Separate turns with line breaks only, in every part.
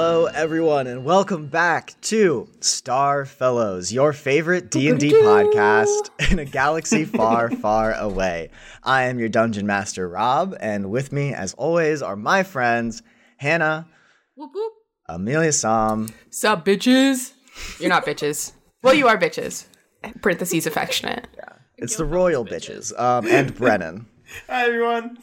Hello, everyone, and welcome back to Star Fellows, your favorite D and D podcast in a galaxy far, far away. I am your dungeon master, Rob, and with me, as always, are my friends Hannah,
Whoop whoop.
Amelia Sam,
Sup, bitches? You're not bitches. Well, you are bitches. Parentheses affectionate. Yeah.
it's the royal bitches, um, and Brennan.
Hi everyone.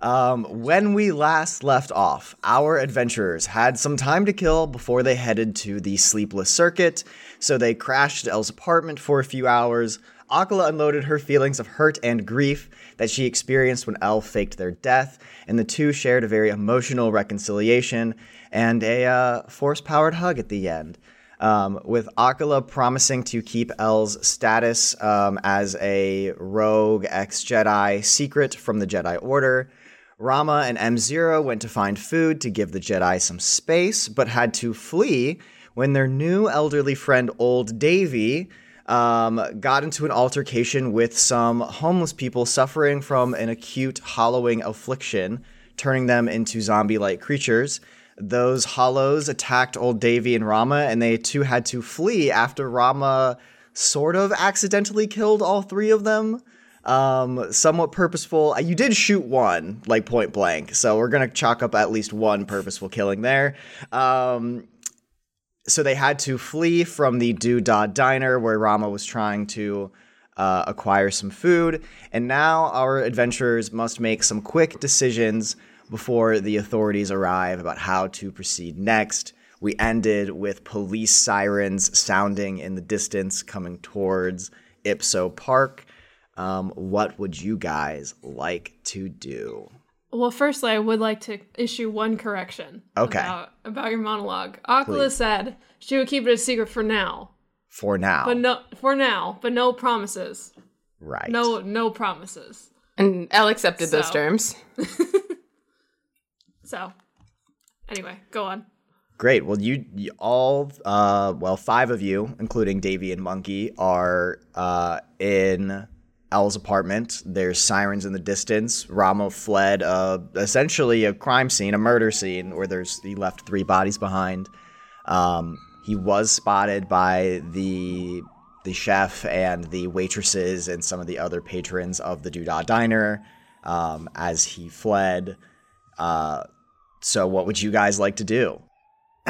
Um, when we last left off, our adventurers had some time to kill before they headed to the sleepless circuit, so they crashed at Elle's apartment for a few hours. Akala unloaded her feelings of hurt and grief that she experienced when Elle faked their death, and the two shared a very emotional reconciliation and a uh, force powered hug at the end. Um, with Akala promising to keep Elle's status um, as a rogue ex Jedi secret from the Jedi Order. Rama and M0 went to find food to give the Jedi some space, but had to flee when their new elderly friend, Old Davy, um, got into an altercation with some homeless people suffering from an acute hollowing affliction, turning them into zombie like creatures. Those hollows attacked Old Davy and Rama, and they too had to flee after Rama sort of accidentally killed all three of them um, somewhat purposeful. Uh, You did shoot one, like point blank, so we're gonna chalk up at least one purposeful killing there. Um, so they had to flee from the Doodah Diner where Rama was trying to uh, acquire some food, and now our adventurers must make some quick decisions before the authorities arrive about how to proceed next. We ended with police sirens sounding in the distance coming towards Ipso Park. Um, what would you guys like to do?
Well, firstly, I would like to issue one correction.
Okay.
About, about your monologue. Akala
Please.
said she would keep it a secret for now,
For now,
but no, for now, but no promises.
right?
No, no promises.
And Elle accepted those terms.
So, anyway, go on.
Great. Well, you, you all, uh, well, five of you, including Davy and Monkey, are uh, in Elle's apartment. There's sirens in the distance. Rama fled uh, essentially a crime scene, a murder scene, where there's he left three bodies behind. Um, he was spotted by the the chef and the waitresses and some of the other patrons of the Doodah Diner um, as he fled. Uh, so, what would you guys like to do?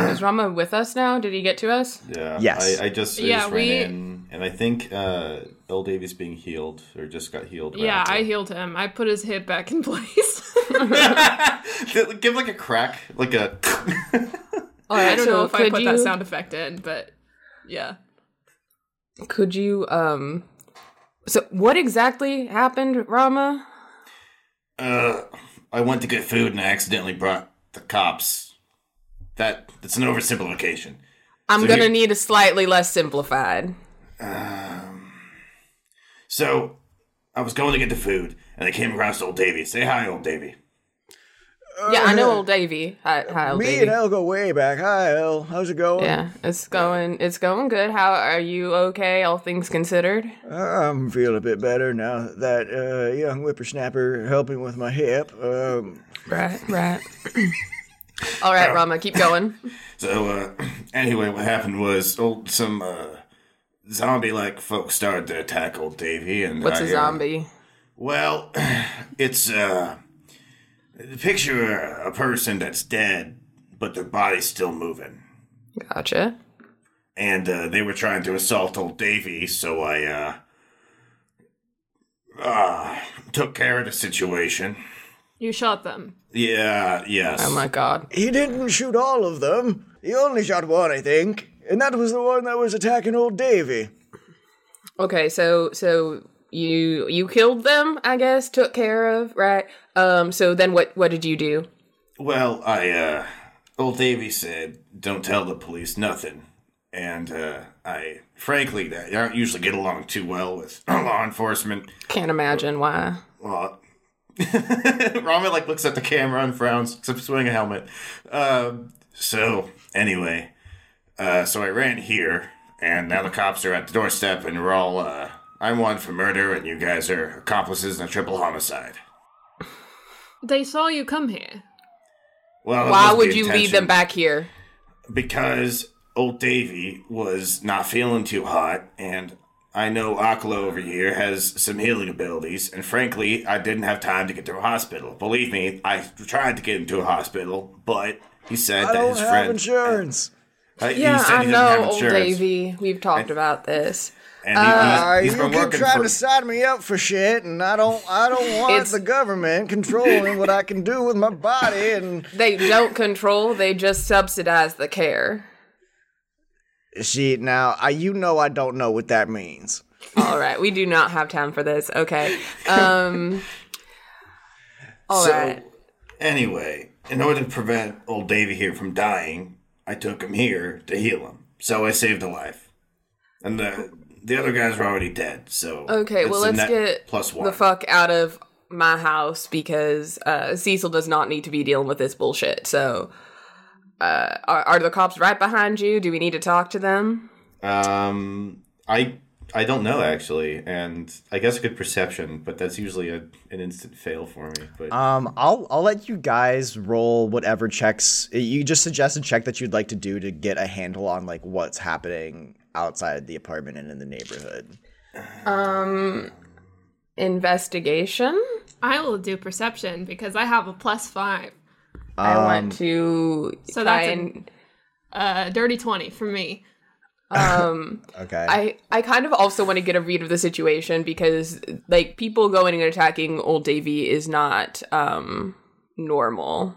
Is Rama with us now? Did he get to us?
Yeah.
Yes.
I, I just, I
Yeah,
just
we-
in, and I think uh, Bill Davies being healed or just got healed. right
Yeah,
after.
I healed him. I put his hip back in place.
Give like a crack, like a.
All right,
I don't
so
know if I put
you,
that sound effect in, but yeah.
Could you, um. So, what exactly happened, Rama?
uh, I went to get food and I accidentally brought the cops. That that's an oversimplification.
I'm
So
gonna
you-
need a slightly less simplified.
Um, So I was going to get the food, and I came across old Davy. Say hi, old Davy.
yeah, I know old Davy. Hi, hi old
Me
Davy.
and Elle go way back. Hi, Elle. How's it going?
Yeah, it's going. It's going good. How are you? Okay, all things considered.
I'm feeling a bit better now that uh, young whippersnapper helping with my hip. Um,
Right, right. all right, Rama, keep going.
So uh, anyway, what happened was old some uh, zombie-like folks started to attack old Davy, and
What's
I,
a
uh,
zombie?
Well, it's uh, picture a person that's dead,
but their body's still moving.
Gotcha.
And uh, they were trying to assault old Davy, so I uh, uh, took care of the situation.
You shot them.
Yeah, yes.
Oh my god.
He didn't shoot all of them. He only shot one, I think. And that was the one that was attacking old Davy.
Okay, so so you you killed them, I guess, took care of, right? Um so then what what did you do?
Well, I, uh, old Davy said, don't tell the police nothing. And, uh, I, frankly, I don't usually get along too well with law enforcement.
Can't imagine why.
Well, Rama, like, looks at the camera and frowns, except he's wearing a helmet. Um, so, anyway, uh, so I ran here, and now the cops are at the doorstep, and we're all, uh, I'm wanted for murder, and you guys are accomplices in a triple homicide.
They saw you come here.
Well,
Why would you lead them back here?
because old Davy was not feeling too hot, and I know Akala over here has some healing abilities, and frankly, I didn't have time to get to a hospital. Believe me, I tried to get him to a hospital, but he said
I
that
don't
his
have
friend.
insurance.
Uh, he
Yeah,
said
I
he didn't have
know, old
insurance,
Davy. We've talked about this.
And he,
Uh,
he's, he's
you
been
keep
working
trying
for.
to sign me up for shit, and I don't. I don't want the government controlling what I can do with my body. And
They don't control, they just subsidize the care.
See, now I, you know, I don't know what that means.
All right, we do not have time for this. Okay. Um All
so,
right.
anyway, in order to prevent old Davy here from dying, I took him here to heal him. So I saved a life, and the the other guys were already dead. So
Okay, well let's get
plus one.
the fuck out of my house because uh, Cecil does not need to be dealing with this bullshit. So, uh, are, are the cops right behind you? Do we need to talk to them?
Um, I I don't know actually, and I guess a good perception, but that's usually a, an instant fail for me. But
Um, I'll I'll let you guys roll whatever checks you just suggest a check that you'd like to do to get a handle on like what's happening outside the apartment and in the neighborhood.
Um, investigation.
I will do perception because I have a plus five.
I
Um,
want to
so
try
that's a- Uh, dirty 20 for me.
um.
Okay.
I, I kind of also want to get a read of the situation because like people going and attacking old Davy is not um normal.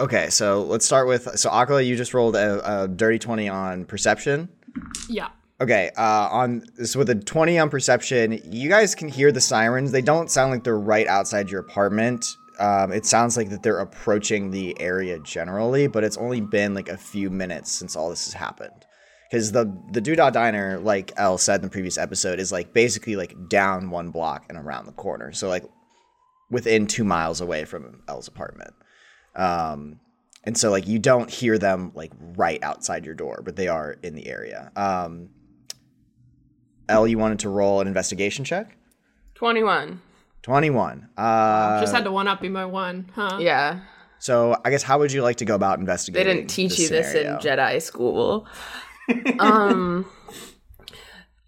okay, so let's start with so Akala, you just rolled a, a dirty twenty on perception.
Yeah.
Okay, uh, on so with a twenty on perception, you guys can hear the sirens. They don't sound like they're right outside your apartment. Um, it sounds like that they're approaching the area generally, but it's only been like a few minutes since all this has happened. Because the the Doodah Diner, like Elle said in the previous episode, is like basically like down one block and around the corner. So like within two miles away from Elle's apartment. Um, and so like you don't hear them like right outside your door, but they are in the area. Um, Elle, you wanted to roll an investigation check.
Twenty one.
Twenty-one. Uh,
Just had to one up be my one, huh?
Yeah,
so I guess how would you like to go about investigating?
they didn't teach
this
you this in? Jedi school. um,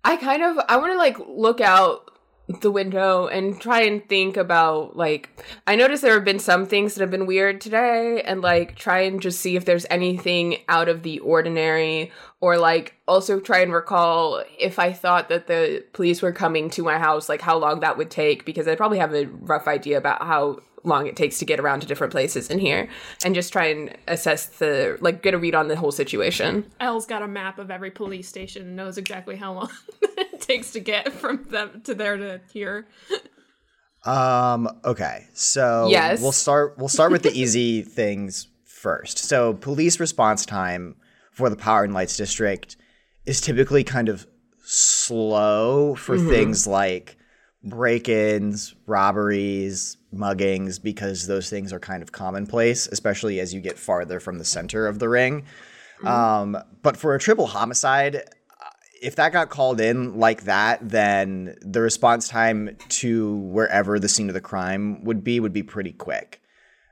I kind of I want to like look out the window and try and think about like I noticed there have been some things that have been weird today and like try and just see if there's anything out of the ordinary or like also try and recall if I thought that the police were coming to my house like how long that would take because I probably have a rough idea about how long it takes to get around to different places in here and just try and assess the like get a read on the whole situation.
Elle's got a map of every police station and knows exactly how long it takes to get from them to there to here.
Um. Okay. So
Yes.
we'll start. We'll start with the easy things first. So police response time for the Power and Lights District is typically kind of slow for
Mm-hmm.
things like break-ins, robberies, muggings, because those things are kind of commonplace, especially as you get farther from the center of the ring.
Mm-hmm.
Um, but for a triple homicide, if that got called in like that, then the response time to wherever the scene of the crime would be would be pretty quick.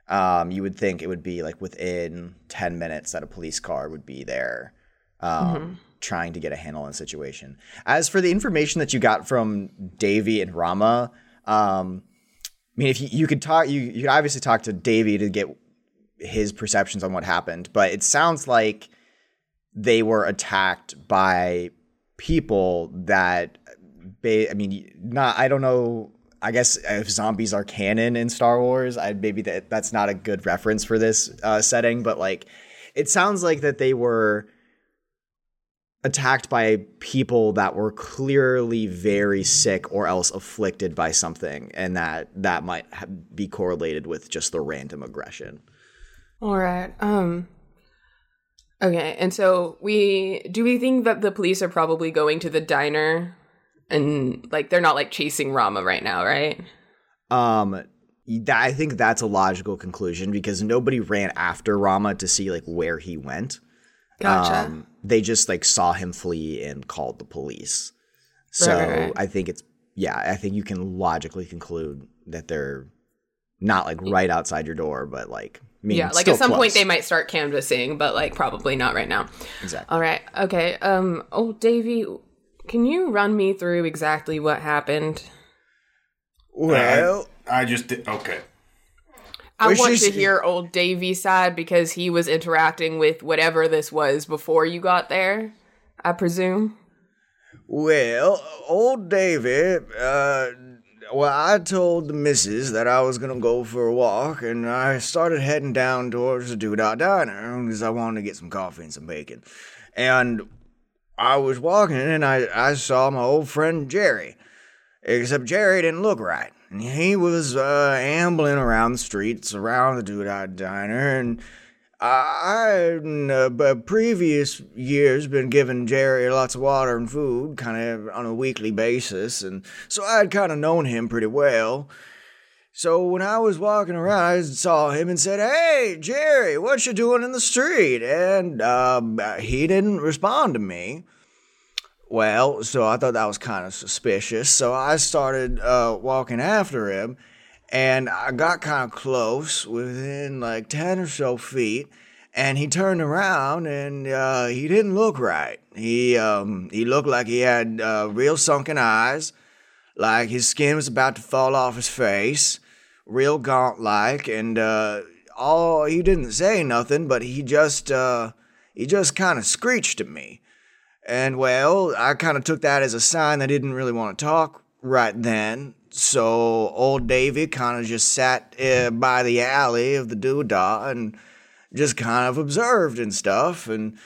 Um, you would think it would be like within 10 minutes that a police car would be there um, trying to get a handle on the situation. As for the information that you got from Davy and Rama, um, I mean, if you, you could talk, you, you could obviously talk to Davy to get his perceptions on what happened, but it sounds like they were attacked by people that ba- I mean not I don't know I guess if zombies are canon in Star Wars, I maybe that that's not a good reference for this uh, setting, but like it sounds like that they were attacked by people that were clearly very sick or else afflicted by something and that that might ha- be correlated with just the random aggression.
All right. Um. Okay, and so we do we think that the police are probably going to the diner, and like they're not like chasing Rama right now, right?
Um that, I think that's a logical conclusion because nobody ran after Rama to see like where he went.
Gotcha.
Um, they just like saw him flee and called the police. So
Right, right, right.
I think it's yeah, I think you can logically conclude that they're not like right outside your door, but like I mean,
yeah, like
still
at some point they might start canvassing, but like probably not right now.
exactly.
All right. Okay. Um. Oh, Davy, can you run me through exactly what happened?
Well,
I just did. Okay.
I
Well,
want
she's-
to hear old Davy's side because he was interacting with whatever this was before you got there. I presume.
Well, old Davy, uh, well, I told the missus that I was gonna go for a walk, and I started heading down towards the Doodah Diner because I wanted to get some coffee and some bacon. And I was walking, and I, I saw my old friend Jerry. Except Jerry didn't look right. And he was uh, ambling around the streets around the Doodah Diner, and I, in uh, previous years, been giving Jerry lots of water and food, kind of on a weekly basis, and so I'd kind of known him pretty well. So when I was walking around, I saw him and said, "Hey, Jerry, what you doing in the street?" And um, he didn't respond to me. Well, so I thought that was kind of suspicious. So I started uh, walking after him, and I got kind of close, within like 10 or so feet, and he turned around and uh, he didn't look right. He, um, he looked like he had uh, real sunken eyes, like his skin was about to fall off his face, real gaunt like, and uh, all he didn't say nothing, but he just, uh, he just kind of screeched at me. And well, I kind of took that as a sign he didn't really want to talk right then. So old Davy kind of just sat uh, by the alley of the doodah and just kind of observed and stuff. And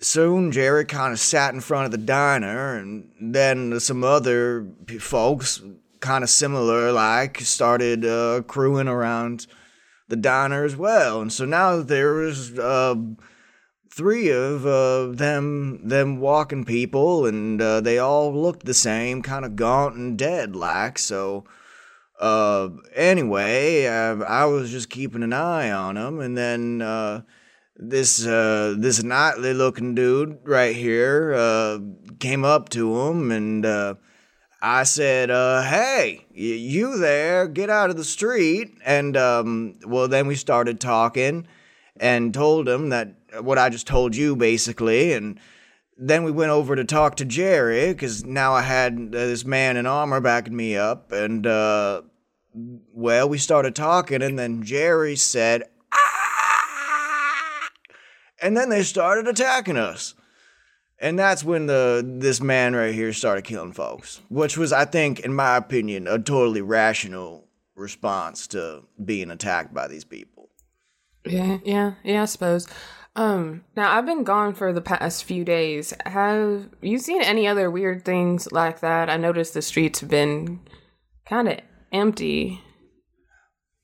soon Jerry kind of sat in front of the diner, and then some other folks, kind of similar like, started uh, crewing around the diner as well. And so now there was. Uh, three of uh, them them walking people, and uh, they all looked the same, kind of gaunt and dead like. So, uh, anyway, uh, I was just keeping an eye on them, and then uh, this uh, this knightly looking dude right here uh, came up to him, and I said, "Hey, you there? Get out of the street!" And um, well, then we started talking and told him that what I just told you basically and then we went over to talk to Jerry cuz now I had uh, this man in armor backing me up and uh well we started talking and then Jerry said "Ah!" and then they started attacking us and that's when the this man right here started killing folks which was I think in my opinion a totally rational response to being attacked by these people
Yeah, yeah, yeah, I suppose. Um, now I've been gone for the past few days. Have you seen any other weird things like that? I noticed the streets have been kind of empty.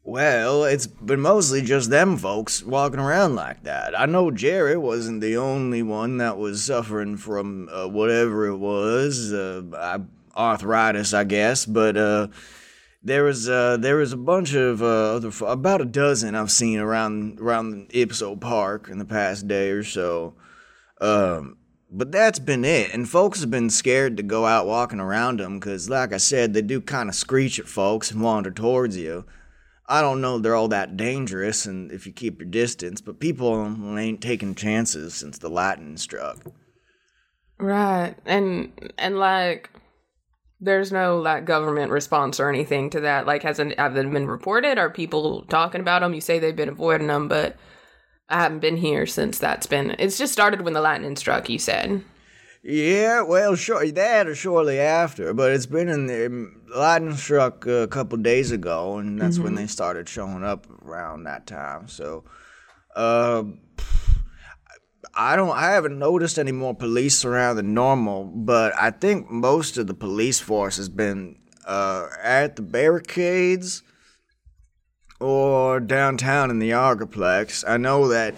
Well, it's been mostly just them folks walking around like that. I know Jerry wasn't the only one that was suffering from uh, whatever it was, uh, arthritis, I guess. But uh, there was uh, there was a bunch of uh, other, about a dozen I've seen around around Ipso Park in the past day or so. Um, but that's been it. And folks have been scared to go out walking around them because, like I said, they do kind of screech at folks and wander towards you. I don't know they're all that dangerous and if you keep your distance, but people ain't taking chances since the lightning struck.
Right. And and like there's no like government response or anything to that. Like, hasn't have they been reported? Are people talking about them? You say they've been avoiding them, but I haven't been here since that's been. It's just started when the lightning struck. You said.
Yeah, well, sure, that or shortly after, but it's been in the lightning struck a couple days ago, and that's when they started showing up around that time. So, uh, I don't, I haven't noticed any more police around than normal, but I think most of the police force has been uh, at the barricades or downtown in the Argoplex. I know that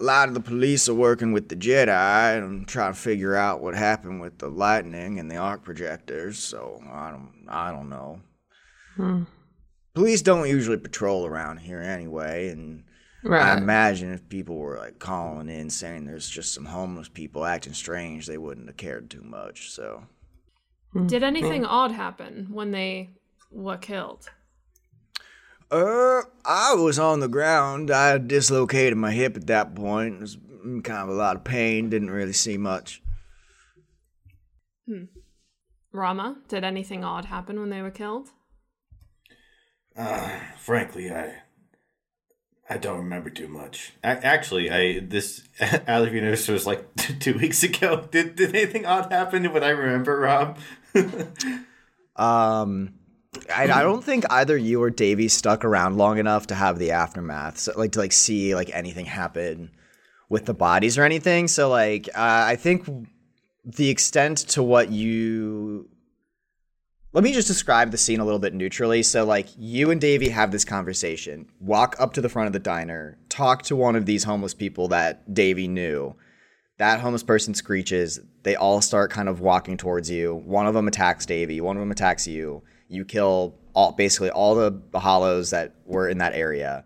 a lot of the police are working with the Jedi and trying to figure out what happened with the lightning and the arc projectors. So I don't, I don't know. Police don't usually patrol around here anyway, and I imagine if people were like calling in saying there's just some homeless people acting strange, they wouldn't have cared too much. So
Did anything odd happen when they were killed?
Uh, I was on the ground. I dislocated my hip at that point. It was mm, kind of a lot of pain. Didn't really see much. Hmm.
Rama, did anything odd happen when they were killed?
Uh, frankly, I I don't remember too much. A- actually, I this of universe was like two weeks ago. Did did anything odd happen? Would I remember, Rob?
Um, I, I don't think either you or Davy stuck around long enough to have the aftermath, so like to like see like anything happen with the bodies or anything. So like, uh, I think the extent to what you let me just describe the scene a little bit neutrally. So, like, you and Davy have this conversation, walk up to the front of the diner, talk to one of these homeless people that Davy knew. That homeless person screeches. They all start kind of walking towards you. One of them attacks Davy. One of them attacks you. You kill all basically all the, the hollows that were in that area.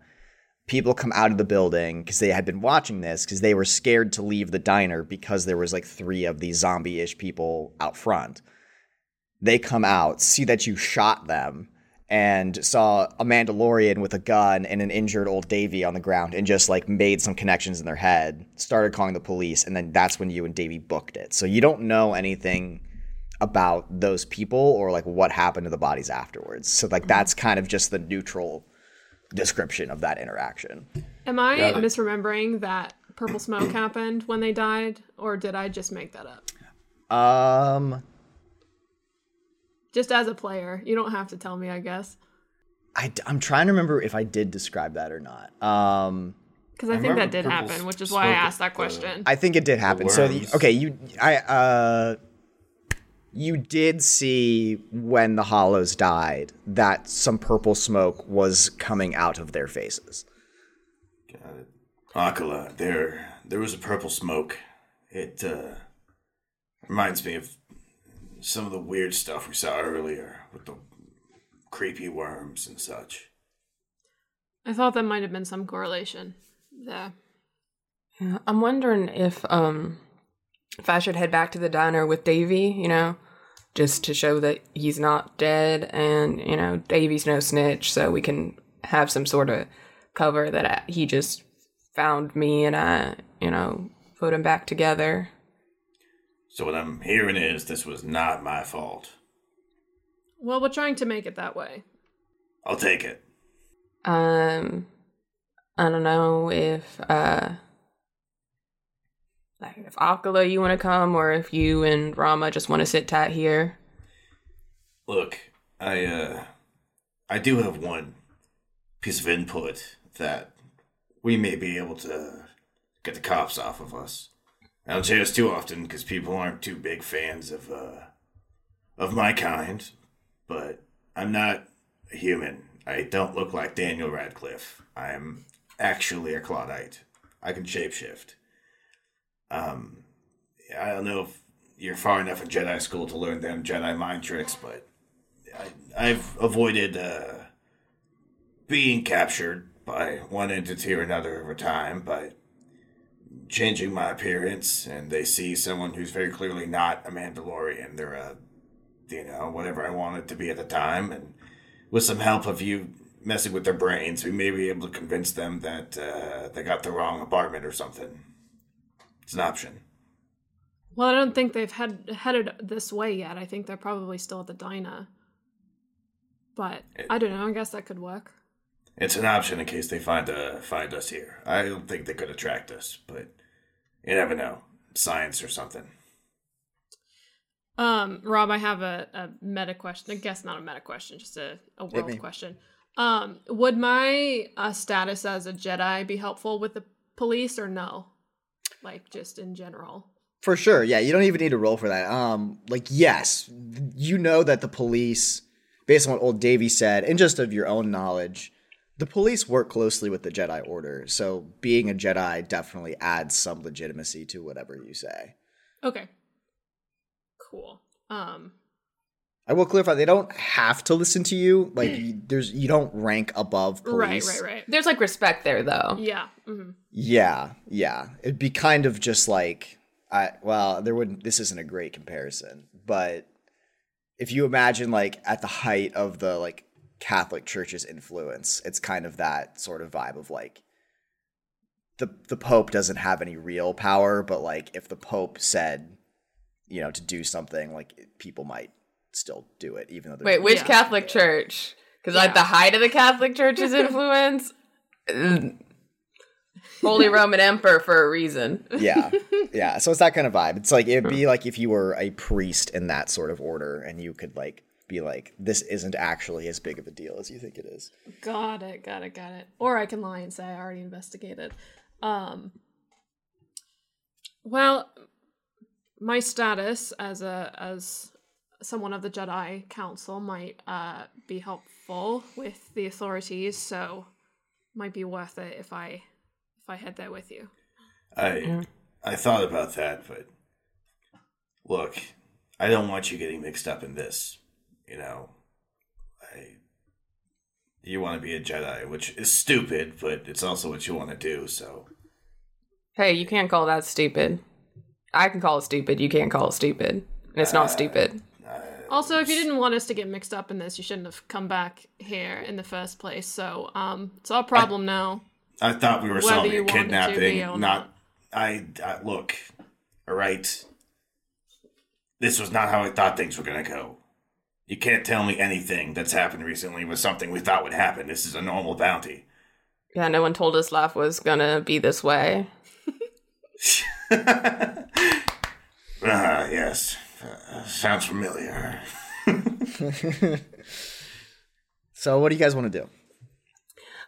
People come out of the building because they had been watching this because they were scared to leave the diner because there was like three of these zombie-ish people out front they come out, see that you shot them, and saw a Mandalorian with a gun and an injured old Davy on the ground, and just like made some connections in their head, started calling the police, and then that's when you and Davy booked it. So you don't know anything about those people or like what happened to the bodies afterwards. So like that's kind of just the neutral description of that interaction.
Am I
Yeah.
misremembering that purple smoke happened when they died, or did I just make that up?
Um
Just as a player, you don't have to tell me, I guess,
I, am trying to remember if I did describe that or not. Um
because I, think that did happen, which is why I asked that
at the-
question.
I think it did happen. So the, okay, you I uh you did see when the hollows died that some purple smoke was coming out of their faces.
Got it. Akala, there there was a purple smoke. It uh, reminds me of some of the weird stuff we saw earlier with the creepy worms and such.
I thought that might have been some correlation there.
Yeah, I'm wondering if um if I should head back to the diner with Davy, you know, just to show that he's not dead and, you know, Davy's no snitch, so we can have some sort of cover that I, he just found me and I, you know, put him back together.
So what I'm hearing is this was not my fault.
Well, we're trying to make it that way.
I'll take it.
Um I don't know if uh like if Akala you want to come or if you and Rama just want to sit tight here.
Look, I uh I do have one piece of input that we may be able to get the cops off of us. I don't say this too often because people aren't too big fans of uh of my kind, but I'm not a human. I don't look like Daniel Radcliffe. I'm actually a Clawdite. I can shapeshift. Um, I don't know if you're far enough in Jedi school to learn them Jedi mind tricks, but I, I've avoided uh, being captured by one entity or another over time by changing my appearance, and they see someone who's very clearly not a Mandalorian. They're a, you know, whatever I wanted to be at the time, and with some help of you messing with their brains, we may be able to convince them that uh, they got the wrong apartment or something. It's an option.
Well, I don't think they've had headed this way yet. I think they're probably still at the diner. But I don't know. I guess that could work.
It's an option in case they find uh, find us here. I don't think they could attract us, but you never know. Science or something.
Um, Rob, I have a, a meta question. I guess not a meta question, just a, a world question. Um, would my uh, status as a Jedi be helpful with the police or no? Like just in general.
For sure, yeah. You don't even need to roll for that. Um, like yes, you know that the police, based on what old Davy said, and just of your own knowledge, the police work closely with the Jedi Order. So being a Jedi definitely adds some legitimacy to whatever you say.
Okay. Cool. Um,
I will clarify they don't have to listen to you. Like you, there's you don't rank above
right,
police.
right, right. Right.
There's like respect there though.
Yeah. hmm
Yeah, yeah. It'd be kind of just like I well, there wouldn't this isn't a great comparison, but if you imagine like at the height of the like Catholic Church's influence, it's kind of that sort of vibe of like the the Pope doesn't have any real power, but like if the Pope said, you know, to do something, like people might still do it, even though there's
Wait, which
Yeah.
Catholic Church? Because like the height of the Catholic Church's influence, mm, Holy Roman Emperor for a reason.
yeah yeah so it's that kind of vibe it's like it'd be like if you were a priest in that sort of order and you could like be like this isn't actually as big of a deal as you think it is
Got it, got it, got it. Or I can lie and say I already investigated. Um Well, my status as a as someone of the Jedi Council might uh be helpful with the authorities, so might be worth it if I if I head there with you.
I I thought about that, but look, I don't want you getting mixed up in this. You know, I you want to be a Jedi, which is stupid, but it's also what you want to do. So
Hey, you can't call that stupid. I can call it stupid. You can't call it stupid. And it's not stupid.
Also, if you didn't want us to get mixed up in this, you shouldn't have come back here in the first place. So, um, it's our problem now.
I thought we were
Whether
solving
you
a kidnapping,
be
not. I, I look. All right. This was not how I thought things were gonna go. You can't tell me anything that's happened recently was something we thought would happen. This is a normal bounty.
Yeah, no one told us life was gonna be this way.
Ah, yes. Uh, sounds familiar.
so what do you guys want to do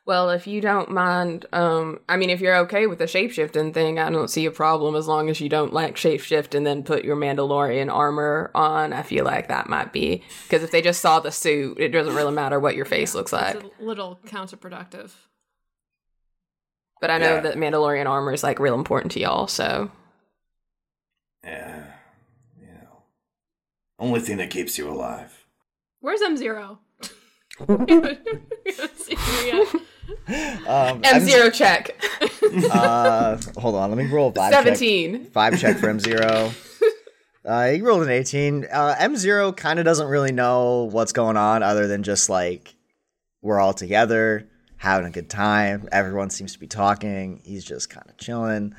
Well, if you don't mind, um, I mean, if you're okay with the shapeshifting thing, I don't see a problem as long as you don't like shapeshift and then put your Mandalorian armor on. I feel like that might be because if they just saw the suit, it doesn't really matter what your face looks like.
It's a little counterproductive.
But I know
Yeah.
that Mandalorian armor is like real important to y'all, so
Yeah. You know. Only thing that keeps you alive.
Where's M Zero? yet.
um,
M zero check,
uh hold on let me roll a vibe check
seventeen.
vibe check for m0 uh he rolled an 18 uh m0 kind of doesn't really know what's going on other than just like we're all together having a good time everyone seems to be talking he's just kind of chilling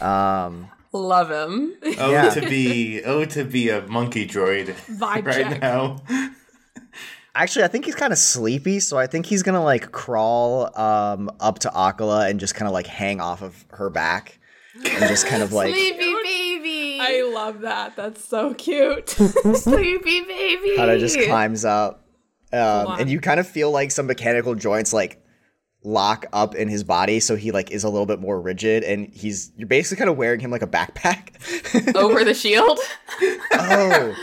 um
Love him.
Oh,
Yeah.
to be oh to be a monkey droid
Vibe
right
check.
now.
Actually, I think he's kind of sleepy, so I think he's gonna like crawl um, up to Akala and just kind of like hang off of her back and just kind of like
Sleepy baby.
I love that. That's so cute.
Sleepy baby.
kind of just climbs up, um,
on.
and you kind of feel like some mechanical joints like lock up in his body, so he like is a little bit more rigid, and he's you're basically kind of wearing him like a backpack.
over the shield.
oh,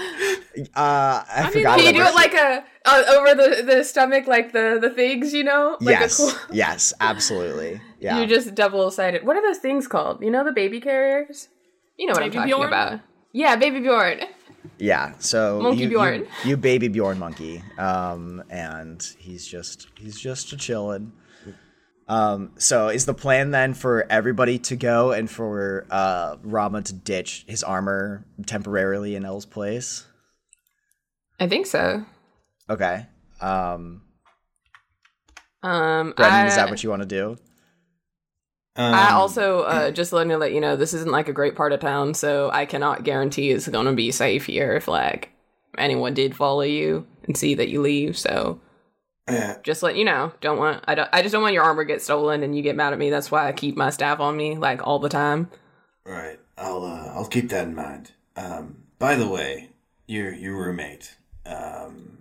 uh, I, forgot.
Can you do it like a uh, over the the stomach, like the the things, you know? Like
yes,
A cool-
yes, absolutely, yeah.
You're just double sided. What are those things called? You know the baby carriers? You know what
Baby
I'm talking
Bjorn?
about. Yeah, baby Bjorn.
Yeah, so
Monkey
you,
Bjorn.
You, you baby Bjorn monkey, um, and he's just he's just a chilling. Um, so is the plan then for everybody to go and for uh, Rama to ditch his armor temporarily in Elle's place?
I think so.
Okay. Um,
Um,
Brendan,
I,
is that what you want to do?
I
Um,
also uh, just letting to let you know this isn't like a great part of town, so I cannot guarantee it's gonna be safe here if like anyone did follow you and see that you leave. So just let you know. Don't want I don't I just don't want your armor get stolen and you get mad at me. That's why I keep my staff on me like all the time.
Right. I'll uh, I'll keep that in mind. Um, by the way, your your roommate. Um,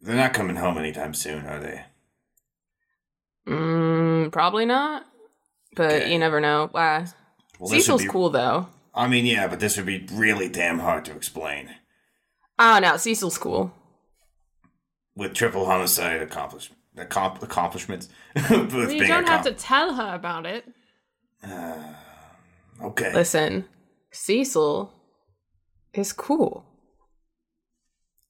they're not coming home anytime soon, are they?
Mm, probably not. But
Okay.
you never know. Why?
Well,
Cecil's
be-
cool though.
I mean, yeah, but this would be really damn hard to explain
Oh don't. Cecil's cool.
With triple homicide accomplish accom- accomplishments. with
you
being
don't
a
have to tell her about it.
Okay.
Listen, Cecil is cool.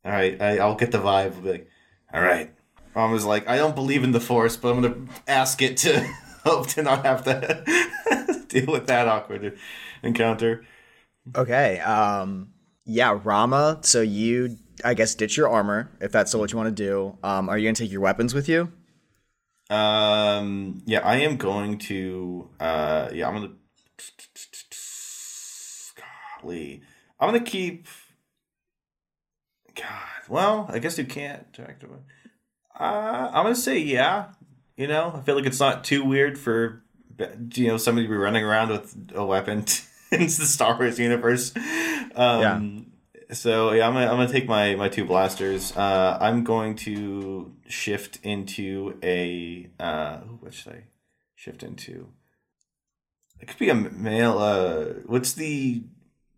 All right. I, I'll get the vibe. Be like, all right. Mom was like, I don't believe in the force, but I'm gonna ask it to hope to not have to deal with that awkward encounter.
Okay. Um. Yeah, Rama. So you, I guess, ditch your armor if that's still what you want to do. Um. Are you gonna take your weapons with you?
Um. Yeah, I am going to. Uh. Yeah, I'm gonna. Golly, I'm gonna keep. God. Well, I guess you can't direct. Uh, I'm gonna say yeah. You know, I feel like it's not too weird for you know somebody to be running around with a weapon in the Star Wars universe. Um, So yeah, I'm gonna I'm gonna take my my two blasters. Uh, I'm going to shift into a uh, what should I shift into? It could be a male. Uh, what's the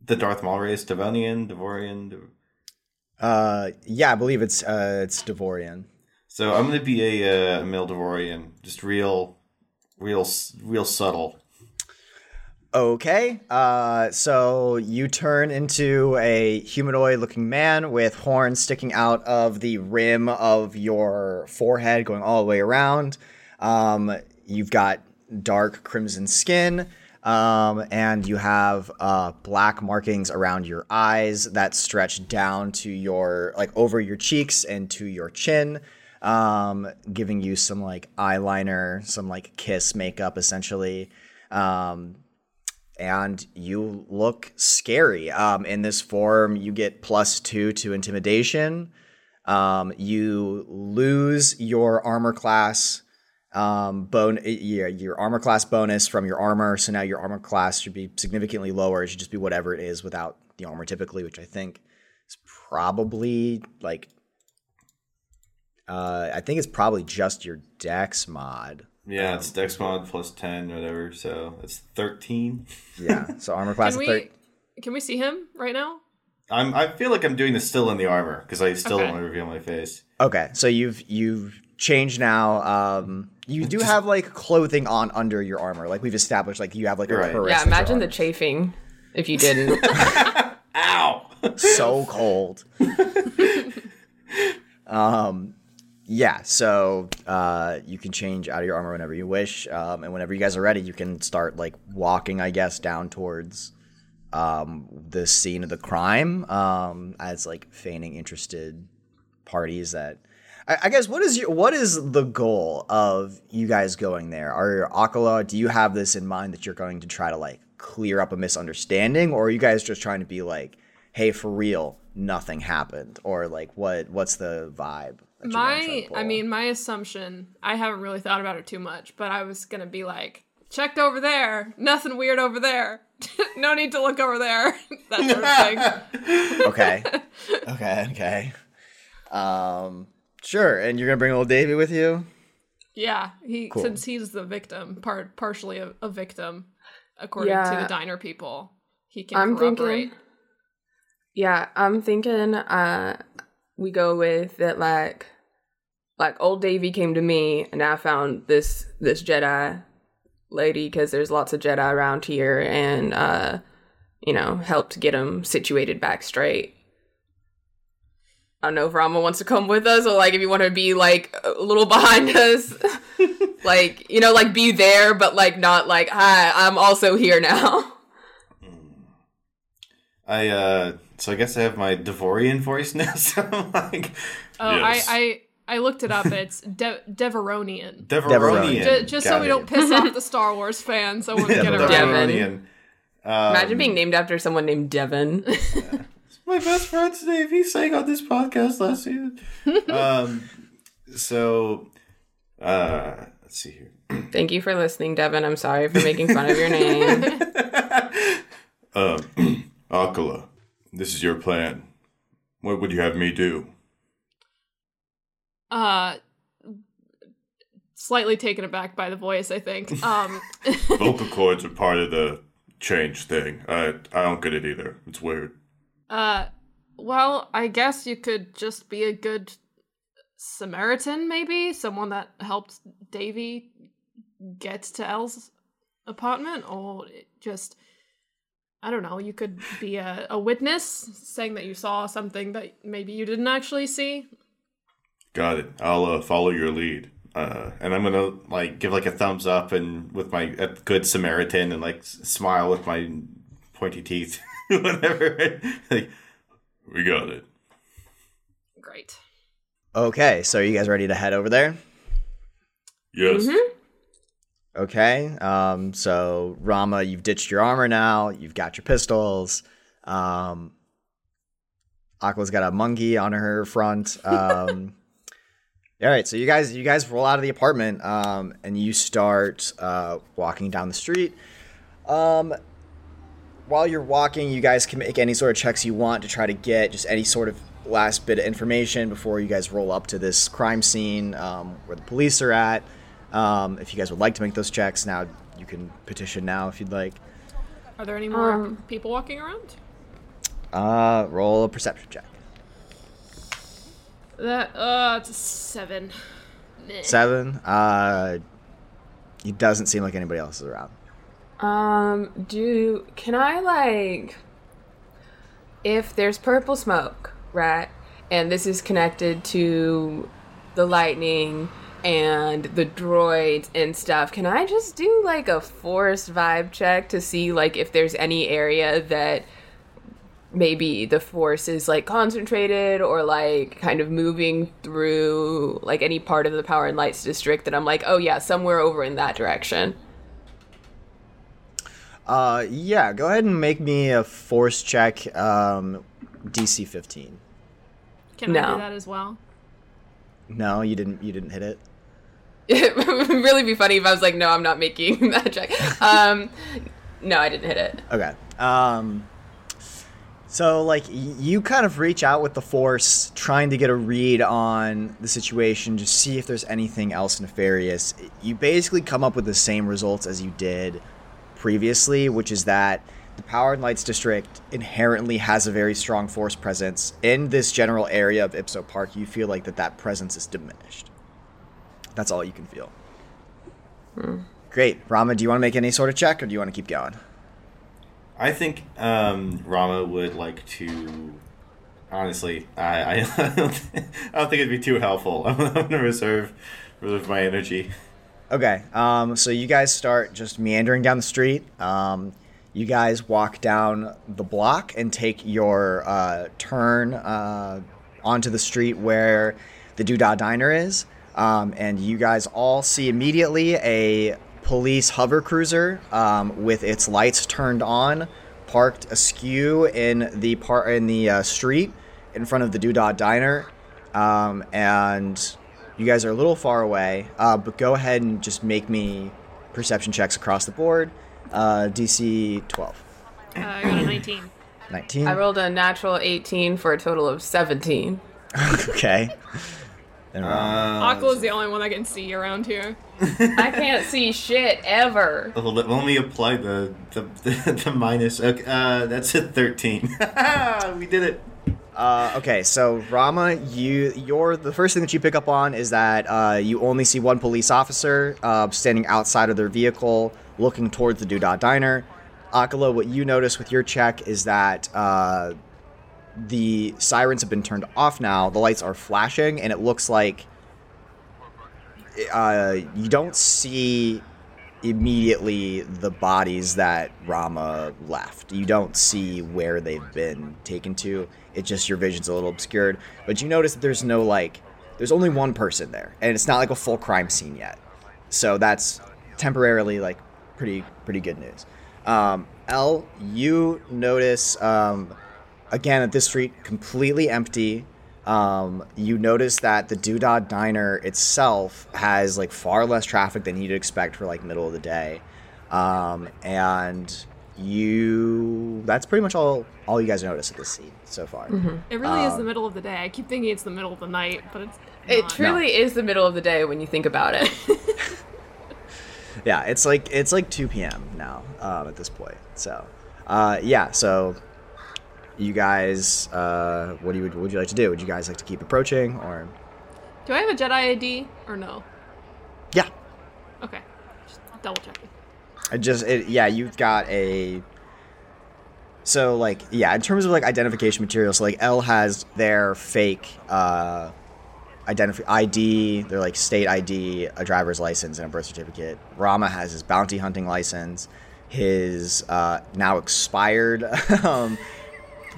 the Darth Maul race? Devonian, Devorian. Dev-
Uh. Yeah, I believe it's uh it's Devorian.
So I'm gonna be a uh, male Devorian, just real, real, real subtle.
Okay. Uh, so you turn into a humanoid looking man with horns sticking out of the rim of your forehead, going all the way around. Um, you've got dark crimson skin. Um, and you have uh, black markings around your eyes that stretch down to your, like, over your cheeks and to your chin, um, giving you some, like, eyeliner, some, like, kiss makeup, essentially. Um, and you look scary. Um, in this form, you get plus two to intimidation. Um, you lose your armor class um, bone, yeah, your armor class bonus from your armor. So now your armor class should be significantly lower. It should just be whatever it is without the armor, typically, which I think is probably like. Uh, I think it's probably just your dex mod.
Yeah, it's Dex mod plus ten, whatever. So it's thirteen.
Yeah, so armor class
Can we
thir-
can we see him right now?
I'm. I feel like I'm doing this still in the armor because I still
Okay.
don't want to reveal my face.
Okay, so you've you've changed now. Um, you do have like clothing on under your armor, like we've established. Like you have like a
Right.
Yeah, imagine the chafing if you didn't.
Ow!
so cold. um, yeah. So uh, you can change out of your armor whenever you wish, um, and whenever you guys are ready, you can start like walking, I guess, down towards um, the scene of the crime um, as like feigning interested parties that. I I guess what is your what is the goal of you guys going there? Are you Akala, do you have this in mind that you're going to try to like clear up a misunderstanding, or are you guys just trying to be like, hey, for real, nothing happened, or like what what's the vibe? That you're gonna try to
My, I mean, my assumption. I haven't really thought about it too much, but I was gonna be like, checked over there. Nothing weird over there. no need to look over there. that sort of thing.
okay, okay, okay. Um, sure. And you're gonna bring old Davy with you?
Yeah, he
Cool.
since he's the victim, part partially a, a victim, according to the diner people. He can
I'm
corroborate.
thinking. Yeah, I'm thinking. Uh, we go with that. Like, like old Davy came to me, and I found this this Jedi lady because there's lots of Jedi around here, and uh, you know, helped get him situated back straight. I don't know if Rama wants to come with us, or like if you want to be like a little behind us, like you know, like be there, but like not like hi, I'm also here now.
I uh. So I guess I have my Devorian voice now. So I'm like,
Oh,
Yes.
I, I I looked it up. It's De- Deveronian.
Deveronian.
Ju- just so
Got
we don't piss off the Star Wars fans, I want to get it right.
Devon.
Deveronian.
Imagine being named after someone named Devon.
my best friend's name. He sang on this podcast last season. um, so, uh, let's see here.
Thank you for listening, Devon. I'm sorry for making fun of your name.
Um, Akala, this is your plan. What would you have me do?
Uh, slightly taken aback by the voice, I think. Um,
Vocal cords are part of the change thing. I I don't get it either. It's weird.
uh, well, I guess you could just be a good Samaritan, maybe someone that helped Davy get to Elle's apartment, or just. I don't know, you could be a, a witness saying that you saw something that maybe you didn't actually see.
Got it. I'll uh, follow your lead. Uh, and I'm gonna like give like a thumbs up and with my a good Samaritan and like smile with my pointy teeth, whatever. like, we got it.
Great.
Okay, so are you guys ready to head over there?
Yes.
Okay. Um, so Rama, you've ditched your armor now. You've got your pistols. Um, Aqua's got a monkey on her front. Um, all right. So you guys, you guys roll out of the apartment, um, and you start uh, walking down the street. Um, while you're walking, you guys can make any sort of checks you want to try to get just any sort of last bit of information before you guys roll up to this crime scene um, where the police are at. Um, if you guys would like to make those checks now, you can petition now if you'd like.
Are there any more
Um,
people walking around?
Uh, roll a perception check.
That uh, it's a seven.
Seven. Uh, it doesn't seem like anybody else is around.
Um, do can I like if there's purple smoke, right? And this is connected to the lightning and the droids and stuff. Can I just do like a force vibe check to see like if there's any area that maybe the force is like concentrated or like kind of moving through like any part of the power and lights district that I'm like, oh yeah, somewhere over in that direction.
Uh, yeah. Go ahead and make me a force check. Um, DC 15.
Can I do that as well?
No, you didn't. You didn't hit it.
It would really be funny if I was like, no, I'm not making that check. Um, no, I didn't hit it.
Okay. Um so like you kind of reach out with the force trying to get a read on the situation just see if there's anything else nefarious. You basically come up with the same results as you did previously, which is that the Power and Lights District inherently has a very strong force presence in this general area of Ipso Park. You feel like that that presence is diminished. That's all you can feel. Great. Rama, do you want to make any sort of check or do you want to keep going?
I think um, Rama would like to. Honestly, I I, I don't think it'd be too helpful. I'm, gonna reserve reserve my energy.
Okay, um, so you guys start just meandering down the street. Um, you guys walk down the block and take your uh, turn uh, onto the street where the Doodah Diner is. Um, and you guys all see immediately a police hover cruiser um, with its lights turned on, parked askew in the par- in the uh, street in front of the Doodah Diner. Um, and you guys are a little far away, uh, but go ahead and just make me perception checks across the board. Uh, DC 12.
Uh, I got a 19.
19.
I rolled a natural 18 for a total of 17.
okay. And Ron.
Uh,
Aqua's the only one I can see around here.
I can't see shit ever.
well, let, let me apply the the, the, the minus. Okay, uh, that's a thirteen. we did it.
Uh, okay, so Rama, you you're the first thing that you pick up on is that uh, you only see one police officer uh, standing outside of their vehicle, looking towards the Doodah Diner. Akala, what you notice with your check is that uh, the sirens have been turned off now. The lights are flashing, and it looks like uh, you don't see immediately the bodies that Rama left. You don't see where they've been taken to. It's just your vision's a little obscured. But you notice that there's no like there's only one person there, and it's not like a full crime scene yet. So that's temporarily like pretty pretty good news. Um, Elle, you notice um, again at this street completely empty. Um, you notice that the Doodah Diner itself has like far less traffic than you'd expect for like middle of the day, um, and you that's pretty much all all you guys notice at this scene so far.
It really is the middle of the day. I keep thinking it's the middle of the night, but it's
It
not.
truly is the middle of the day when you think about it.
Yeah, it's like it's like 2 p.m. now um, at this point. So, uh, yeah. So, you guys, uh, what do you what would you like to do? Would you guys like to keep approaching, or
Do I have a Jedi ID or no?
yeah?
Okay, just double checking.
I just it, yeah, you've got a. So like yeah, in terms of like identification material, so like Elle has their fake uh, identif- ID, their like state ID, a driver's license, and a birth certificate. Rama has his bounty hunting license, his uh, now expired um,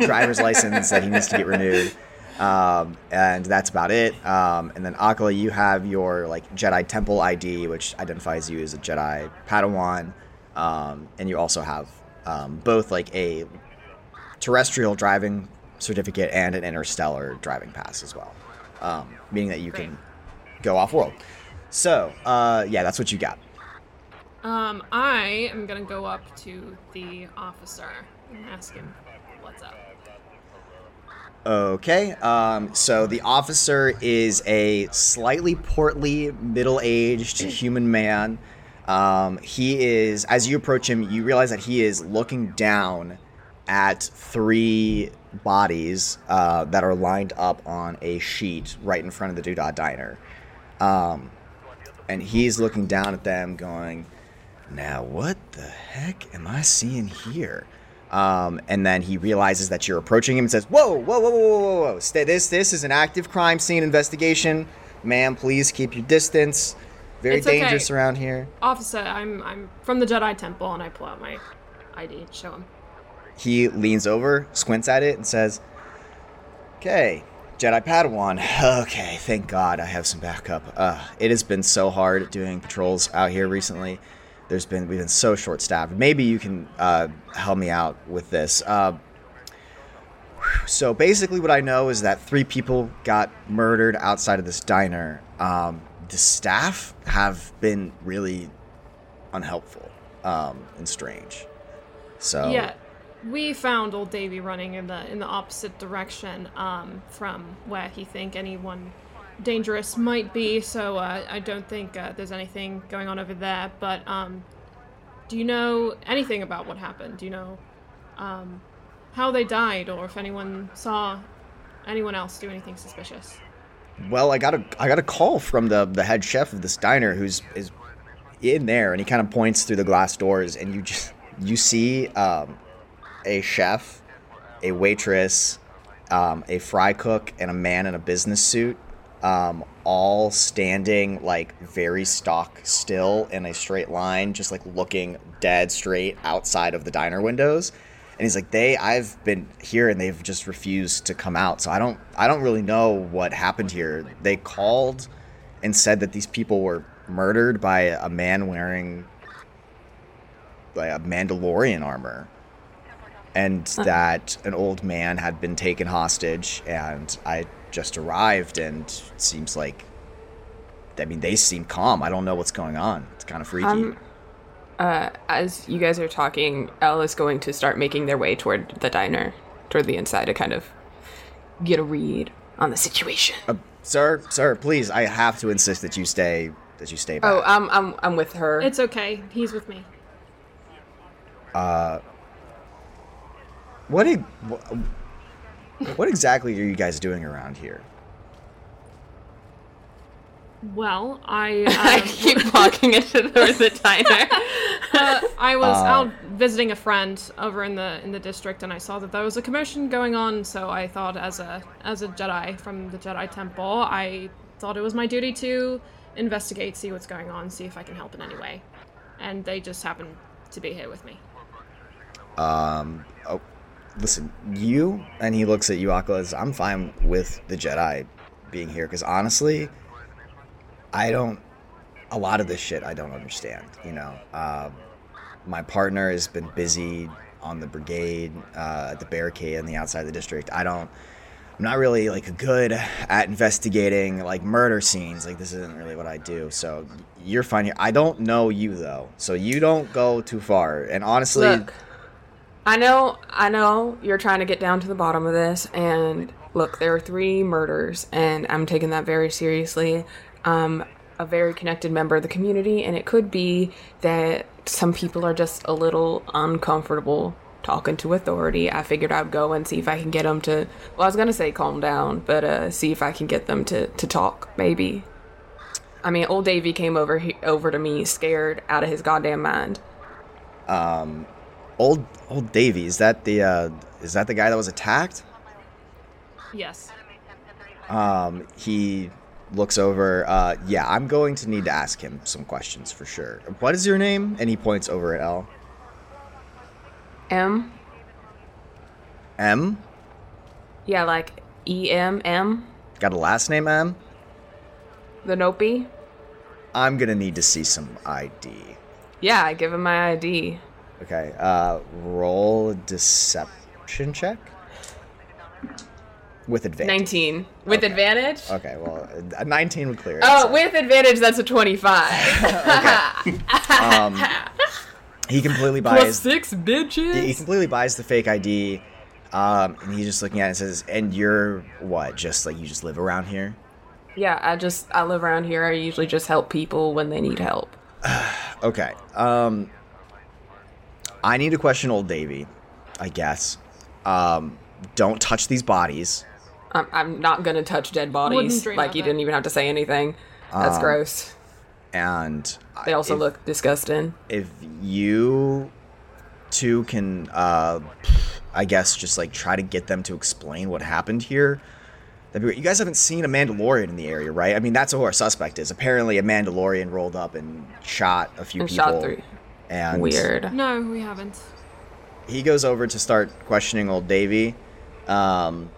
driver's license that he needs to get renewed. Um, and that's about it. Um, and then Akala, you have your like Jedi Temple ID, which identifies you as a Jedi Padawan, um, and you also have um, both like a terrestrial driving certificate and an interstellar driving pass as well, um, meaning that you can go off world. So uh, yeah, that's what you got.
Um, I am gonna go up to the officer and ask him what's up.
Okay, um, so the officer is a slightly portly, middle-aged human man. Um, he is, as you approach him, you realize that he is looking down at three bodies uh, that are lined up on a sheet right in front of the Doodah Diner. Um, and he's looking down at them, going, "Now what the heck am I seeing here?" Um, and then he realizes that you're approaching him and says, "Whoa, whoa, whoa, whoa, whoa, whoa, whoa! Stay, this, this is an active crime scene investigation, ma'am. Please keep your distance. Very
It's okay.
dangerous around here."
Officer, I'm I'm from the Jedi Temple, and I pull out my ID, show him.
He leans over, squints at it, and says, "Okay, Jedi Padawan. Okay, thank God I have some backup. Uh, it has been so hard doing patrols out here recently. There's been we've been so short staffed. Maybe you can uh, help me out with this. Uh, so basically, what I know is that three people got murdered outside of this diner. Um, the staff have been really unhelpful um, and strange. So
Yeah, we found old Davy running in the in the opposite direction um, from where he think anyone dangerous might be. So uh, I don't think uh, there's anything going on over there. But um, do you know anything about what happened? Do you know um, how they died, or if anyone saw anyone else do anything suspicious?
Well, I got a I got a call from the the head chef of this diner who's is in there, and he kind of points through the glass doors, and you just you see um, a chef, a waitress, um, a fry cook, and a man in a business suit, um, all standing like very stock still in a straight line, just like looking dead straight outside of the diner windows. And he's like, they, I've been here and they've just refused to come out. So I don't, I don't really know what happened here. They called and said that these people were murdered by a man wearing like a Mandalorian armor, and that an old man had been taken hostage. And I just arrived, and it seems like, I mean, they seem calm. I don't know what's going on. It's kind of freaky.
Um, uh, as you guys are talking, Elle is going to start making their way toward the diner, toward the inside to kind of get a read on the situation.
Uh, sir, sir, please, I have to insist that you stay, that you stay back.
oh, I'm, I'm, I'm with her.
It's okay. He's with me.
Uh What, e- what, what exactly are you guys doing around here?
Well, I
I
um,
keep walking into the, the diner.
Uh, I was out visiting a friend over in the in the district, and I saw that there was a commotion going on. So I thought, as a as a Jedi from the Jedi Temple, I thought it was my duty to investigate, see what's going on, see if I can help in any way. And they just happened to be here with me.
Um, oh, listen, you and he looks at you, as I'm fine with the Jedi being here because honestly, I don't. A lot of this shit I don't understand. You know, um, my partner has been busy on the brigade, uh, at the barricade on the outside of the district. I don't. I'm not really like good at investigating like murder scenes. Like this isn't really what I do. So you're fine here. I don't know you though, so you don't go too far. And honestly,
Look, I know, I know you're trying to get down to the bottom of this, and look, there are three murders, and I'm taking that very seriously. Um, a very connected member of the community, and it could be that some people are just a little uncomfortable talking to authority. I figured I'd go and see if I can get them to. Well, I was gonna say calm down, but uh, see if I can get them to to talk, maybe. I mean, old Davy came over he, over to me, scared out of his goddamn mind.
Old old Davy is that the uh, is that the guy that was attacked?
Yes.
Um, he looks over. Uh, yeah, I'm going to need to ask him some questions for sure. What is your name? And he points over at L.
M.
M.
Yeah, like E M M.
Got a last name M.
The Nopey.
I'm gonna need to see some ID.
Yeah, I give him my ID.
Okay. Uh, roll deception check with advantage.
19. With
Okay.
advantage?
Okay. Well, a 19 would clear it.
Oh,
so-
with advantage, that's a 25.
he completely buys.
six bitches.
He completely buys the fake ID, um, and he's just looking at it and says, "And you're what? Just like you just live around here?"
Yeah, I just, I live around here. I usually just help people when they need help.
Okay. Um, I need to question old Davy, I guess. Um, don't touch these bodies.
I'm, I'm not gonna touch dead bodies. Like,
of
you
it.
didn't even have to say anything. That's gross.
And
They also
if,
look disgusting.
If you two can, uh, I guess, just like try to get them to explain what happened here. That'd be great. You guys haven't seen a Mandalorian in the area, right? I mean, that's who our suspect is. Apparently, a Mandalorian rolled up and shot a few
And
people.
shot three.
And
Weird.
No, we haven't.
he goes over to start questioning old Davy. Um,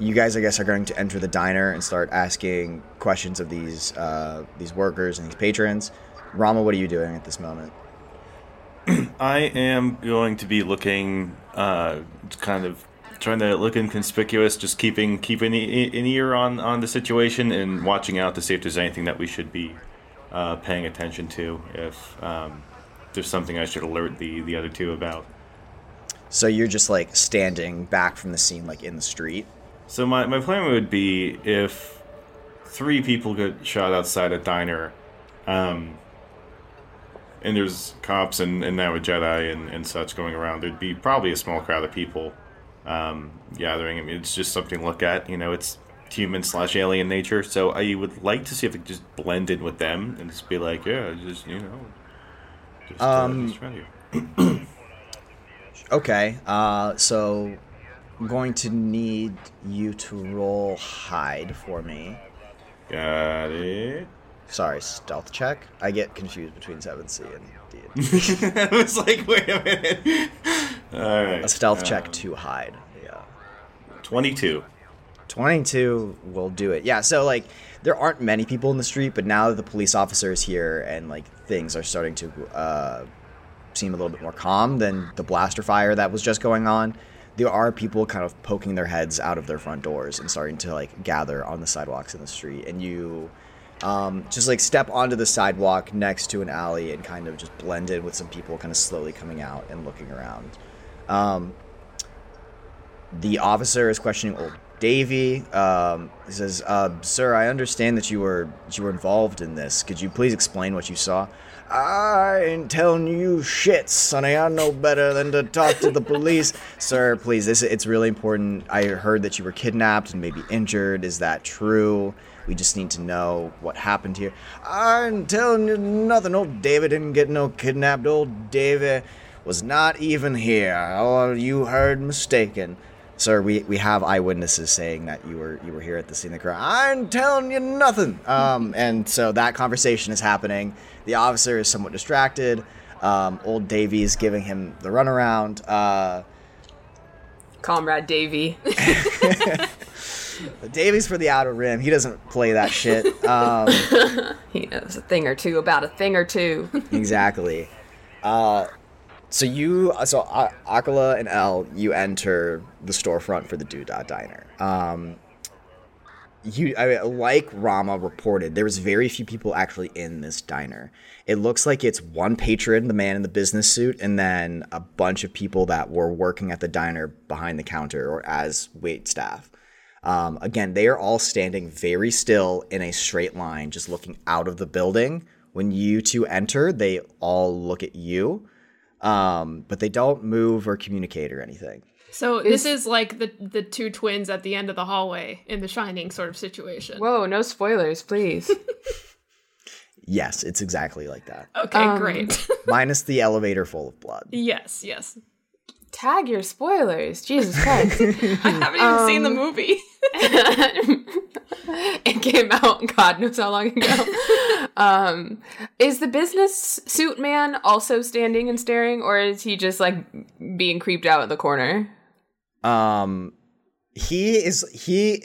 you guys, I guess, are going to enter the diner and start asking questions of these uh, these workers and these patrons. Rama, what are you doing at this moment?
I am going to be looking, uh, kind of trying to look inconspicuous, just keeping keeping an ear on on the situation and watching out to see if there's anything that we should be uh, paying attention to. If um, there's something I should alert the the other two about.
So you're just like standing back from the scene, like in the street.
So my, my plan would be if three people get shot outside a diner, um, and there's cops and, and now a Jedi and, and such going around, there'd be probably a small crowd of people um, gathering. I mean, it's just something to look at. You know, it's human slash alien nature. So I would like to see if it could just blend in with them and just be like, yeah, just you know, just,
Um,
uh, to-
Okay. Uh, so I'm going to need you to roll hide for me.
got it.
Sorry, stealth check. I get confused between 7C and D.
I was like, wait a minute. All right,
A stealth check to hide. Yeah.
twenty-two.
22 will do it. Yeah, so like there aren't many people in the street, but now that the police officer is here and like things are starting to uh, seem a little bit more calm than the blaster fire that was just going on, there are people kind of poking their heads out of their front doors and starting to like gather on the sidewalks in the street. And you um, just like step onto the sidewalk next to an alley and kind of just blend in with some people kind of slowly coming out and looking around. Um, the officer is questioning old Davy. Um, says, uh, "Sir, I understand that you were that you were involved in this. Could you please explain what you saw?" I ain't telling you shit, sonny. I know better than to talk to the police, sir. Please, this it's really important. I heard that you were kidnapped and maybe injured. Is that true? We just need to know what happened here. I ain't telling you nothing. Old David didn't get no kidnapped. Old David was not even here. Oh, you heard mistaken. Sir, we, we have eyewitnesses saying that you were you were here at the scene of the crime. I'm telling you nothing. Um, and so that conversation is happening. The officer is somewhat distracted. Um, old Davy is giving him the runaround. Uh,
Comrade Davy.
Davies for the outer rim. He doesn't play that shit. Um,
He knows a thing or two about a thing or two.
exactly. Uh, so you, so Akala and Elle, you enter the storefront for the Doodah Diner. Um, you, I mean, like Rama reported, there was very few people actually in this diner. It looks like it's one patron, the man in the business suit, and then a bunch of people that were working at the diner behind the counter or as wait staff. Um, again, they are all standing very still in a straight line, just looking out of the building. When you two enter, they all look at you, um, but they don't move or communicate or anything.
So this is like the the two twins at the end of the hallway in the Shining sort of situation.
Whoa, no spoilers, please.
Yes, it's exactly like that.
Okay,
Um,
great.
Minus the elevator full of blood.
yes, yes.
Tag your spoilers. Jesus Christ.
I haven't even seen the
Um,
movie.
it came out God knows how long ago. um, is the business suit man also standing and staring, or is he just like being creeped out in the corner?
Um, he is he.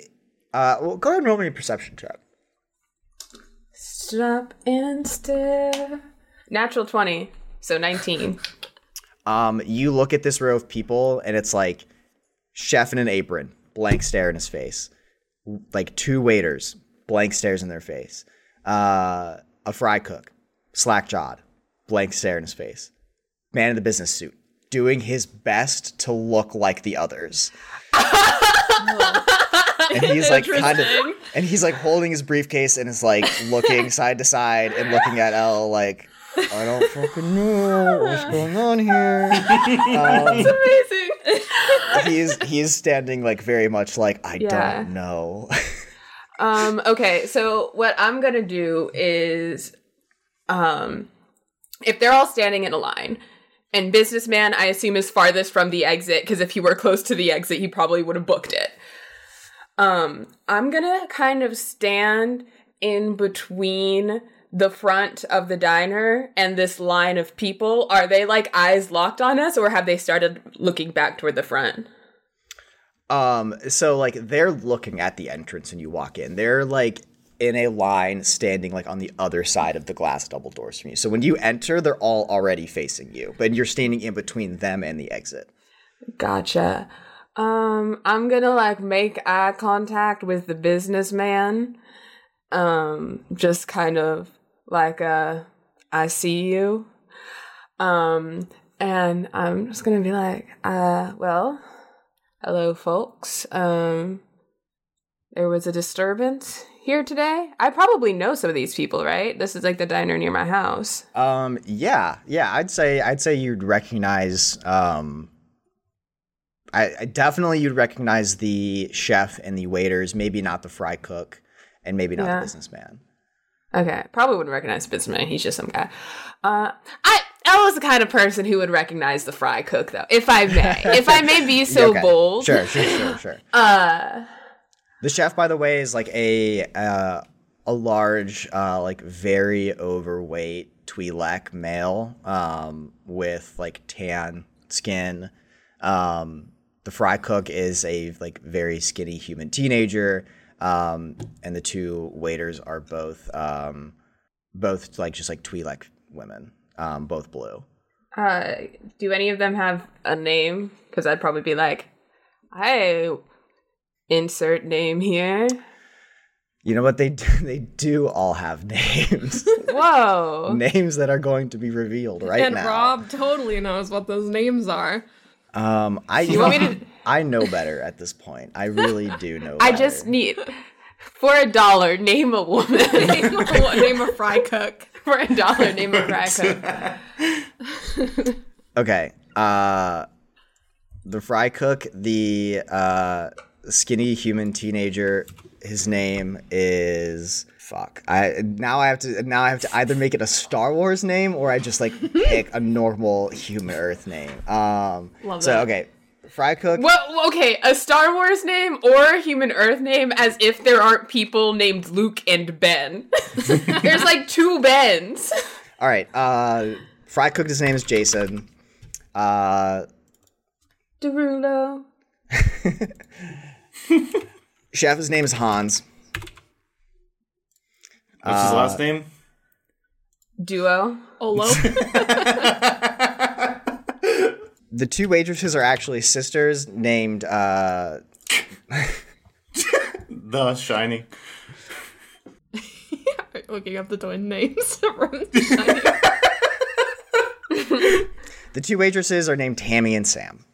Uh, well, go ahead and roll me a perception check.
Stop and stare. Natural 20, so 19.
Um, you look at this row of people, and it's like chef in an apron, blank stare in his face. Like two waiters, blank stares in their face. Uh, a fry cook, slack jawed, blank stare in his face. Man in the business suit, doing his best to look like the others. and he's like kind of and he's like holding his briefcase and is like looking side to side and looking at Elle like I don't fucking know what's going on here. Um,
Amazing.
He's he's standing like very much like I
Yeah.
don't know.
Um, okay, so what I'm gonna do is um if they're all standing in a line and businessman I assume is farthest from the exit, because if he were close to the exit, he probably would have booked it. Um, I'm gonna kind of stand in between the front of the diner and this line of people. Are they like eyes locked on us or have they started looking back toward the front?
Um, so like they're looking at the entrance when you walk in. They're like in a line standing like on the other side of the glass double doors from you. So when you enter, they're all already facing you, but you're standing in between them and the exit.
Gotcha. Um, I'm gonna like make eye contact with the businessman. Um, just kind of like uh I see you. Um, and I'm just gonna be like, uh, well, hello folks. Um there was a disturbance here today. I probably know some of these people, right? This is like the diner near my house.
Um, yeah, yeah, I'd say I'd say you'd recognize. Um, I, I definitely you'd recognize the chef and the waiters. Maybe not the fry cook, and maybe not
Yeah.
the businessman.
Okay, probably wouldn't recognize businessman. He's just some guy. Uh, I I was the kind of person who would recognize the fry cook, though, if I may, if I may be so
Okay,
bold.
Sure, sure, sure, sure.
Uh,
The chef, by the way, is like a uh, a large, uh, like very overweight Twi'lek male um, with like tan skin. Um, the fry cook is a like very skinny human teenager, um, and the two waiters are both um, both like just like Twi'lek women, um, both blue.
uh, do any of them have a name? Because I'd probably be like, I insert name here.
You know what they do? They do all have names,
Whoa.
names that are going to be revealed right
and
now.
Rob totally knows what those names are.
Um, I
You want me to-
I know better at this point. I really do know. Better.
I
better.
just need for a dollar name a woman.
what name a fry cook?
for a dollar name a fry cook.
okay. Uh, the fry cook, the uh, skinny human teenager. His name is fuck. I now I have to now I have to either make it a Star Wars name or I just like pick a normal human Earth name. Um,
Love
so
that.
okay, fry cook.
Well, okay, a Star Wars name or a human Earth name as if there aren't people named Luke and Ben. There's like two Bens.
All right. Uh, fry cook. His name is Jason. Uh,
Derulo.
His name is Hans.
What's his last name?
Duo.
Olo.
The two waitresses are actually sisters named uh,
The Shiny.
Looking up the twin names from The Shining.
the two waitresses are named Tammy and Sam.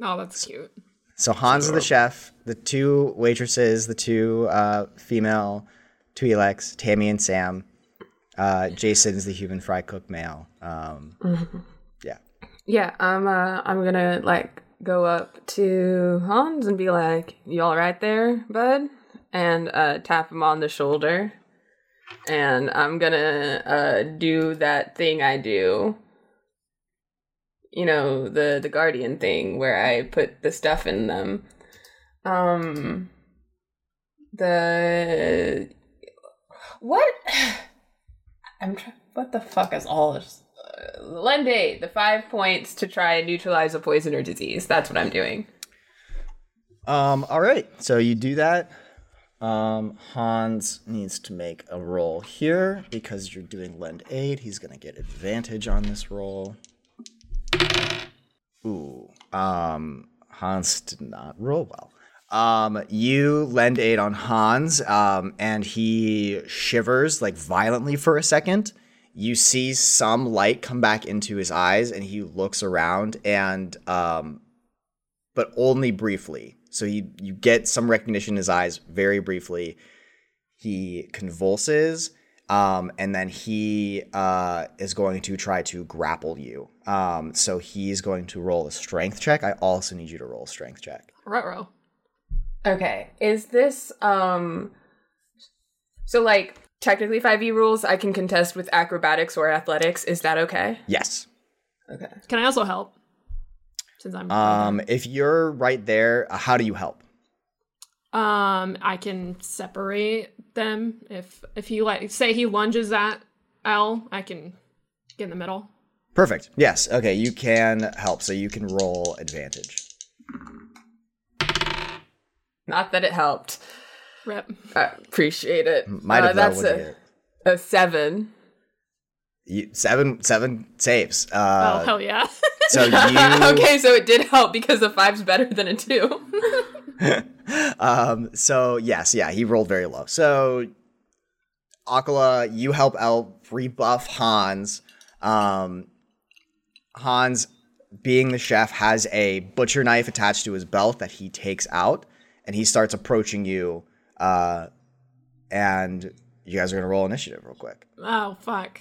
Oh, that's cute.
So Hans is the chef. The two waitresses, the two uh, female Twi'leks, Tammy and Sam. Uh, Jason is the human fry cook male. Um, Yeah.
I'm uh I'm gonna like go up to Hans and be like, You all right there, bud? And uh tap him on the shoulder. And I'm gonna uh do that thing I do. You know, the the guardian thing where I put the stuff in them. Um the what I'm trying what the fuck is all this lend aid, the five points to try and neutralize a poison or disease. That's what I'm doing.
Um, all right. So you do that. Um, Hans needs to make a roll here because you're doing lend aid. He's gonna get advantage on this roll. Ooh. Um, Hans did not roll well. Um, you lend aid on Hans, um, and he shivers like violently for a second. You see some light come back into his eyes, and he looks around, and um, but only briefly. So you you get some recognition in his eyes very briefly. He convulses, um, and then he uh, is going to try to grapple you. Um, so he's going to roll a strength check. I also need you to roll a strength check.
Ruh-roh.
Okay. Is this um so like technically 5e rules I can contest with acrobatics or athletics. Is that okay?
Yes.
Okay.
Can I also help? Since I'm
Um, if you're right there, uh, how do you help?
Um, I can separate them. If if he like say he lunges at Elle, I can get in the middle.
Perfect. Yes. Okay. You can help. So you can roll advantage.
Not that it helped.
Rip.
I appreciate it.
Might
Uh,
have though.
that's a, a seven.
You, seven seven saves.
oh
Uh,
hell yeah.
so you
okay, so it did help because a five's better than a two.
Um, so yes, yeah, he rolled very low. So Akala, you help out rebuff Hans. Um, Hans, being the chef, has a butcher knife attached to his belt that he takes out, and he starts approaching you. Uh, and you guys are gonna roll initiative real quick.
oh fuck.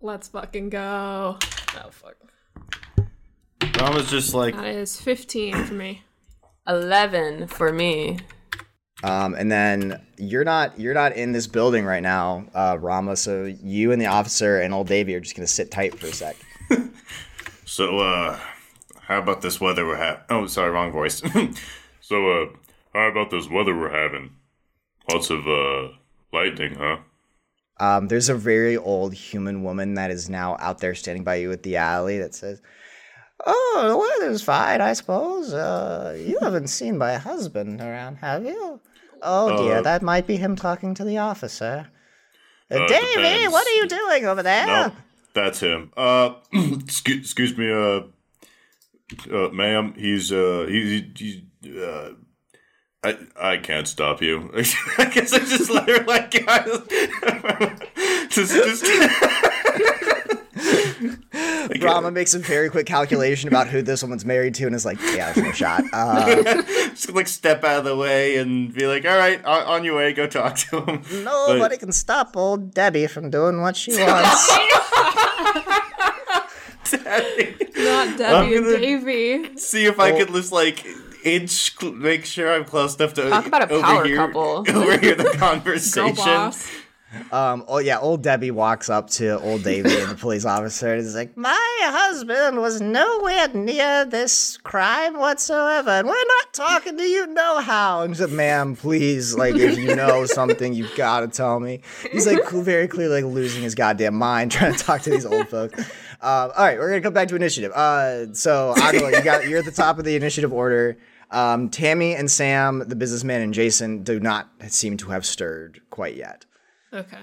Let's fucking go. Oh fuck.
Rama's just like,
That is 15 for me.
Eleven for me.
Um, and then you're not you're not in this building right now, uh, Rama. So you and the officer and old Davy are just gonna sit tight for a sec.
so, uh, how about this weather we're having? Oh, sorry, wrong voice. so, uh, how about this weather we're having? Lots of, uh, lightning, huh?
Um, there's a very old human woman that is now out there standing by you at the alley that says, "Oh, the weather's fine, I suppose. Uh, you haven't seen my husband around, have you? Oh dear,
Uh,
that might be him talking to the officer. Uh, Davy,
depends.
what are you doing over there?
No, that's him. Uh, excuse, excuse me, uh, uh, ma'am. He's uh, he, he, he uh, I I can't stop you. I guess I just let her like just just. Like,
Rama makes a very quick calculation about who this woman's married to and is like, yeah, there's no shot. Uh,
just like step out of the way and be like, "All right, on, on your way. Go talk to him."
nobody can stop old Debbie from doing what she wants.
Not Debbie
I'm
and
gonna-
Davy.
See if I could just like inch, cl- make sure I'm close enough to
Talk about a power
overhear,
couple.
overhear the conversation.
Um, oh yeah, old Debbie walks up to old Davy and the police officer and is like, "My husband was nowhere near this crime whatsoever, and we're not talking to you no how." And she's like, "Ma'am, please, like, if you know something, you've got to tell me." He's like very clearly like losing his goddamn mind trying to talk to these old folks. Um, all right, we're gonna come back to initiative. Uh, so Akala, you got you're at the top of the initiative order. Um, Tammy and Sam, the businessman, and Jason do not seem to have stirred quite yet.
Okay.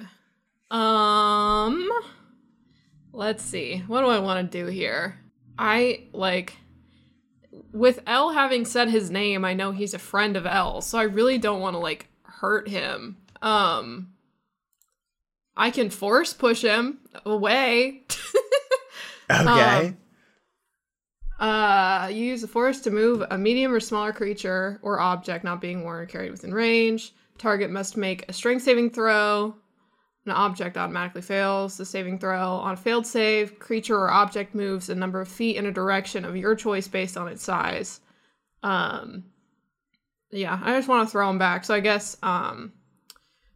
Um let's see. What do I want to do here? I like with Elle having said his name, I know he's a friend of Elle, so I really don't want to like hurt him. Um I can force push him away.
Okay.
Uh, you use the force to move a medium or smaller creature or object not being worn or carried within range. Target must make a strength saving throw. An object automatically fails the saving throw. On a failed save, creature or object moves a number of feet in a direction of your choice based on its size. Um, yeah, I just want to throw them back. So I guess um,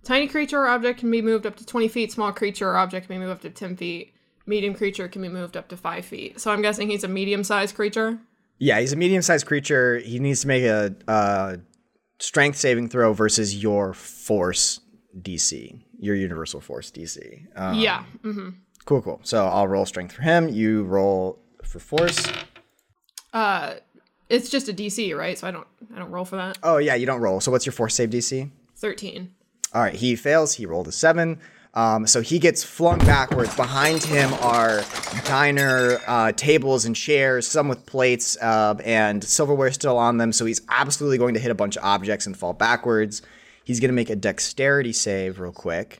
tiny creature or object can be moved up to 20 feet. Small creature or object can be moved up to 10 feet. Medium creature can be moved up to 5 feet. So I'm guessing he's a medium sized creature.
yeah, he's a medium-sized creature. He needs to make a, uh strength saving throw versus your force DC, your universal force DC. Um,
yeah.
Cool, cool. So I'll roll strength for him. You roll for force.
Uh, it's just a DC, right? So I don't, I don't roll for that.
Oh yeah, you don't roll. So what's your force save DC?
Thirteen.
All right, he fails. He rolled a seven. Um, so he gets flung backwards. Behind him are diner uh, tables and chairs, some with plates uh, and silverware still on them. So he's absolutely going to hit a bunch of objects and fall backwards. He's going to make a dexterity save real quick.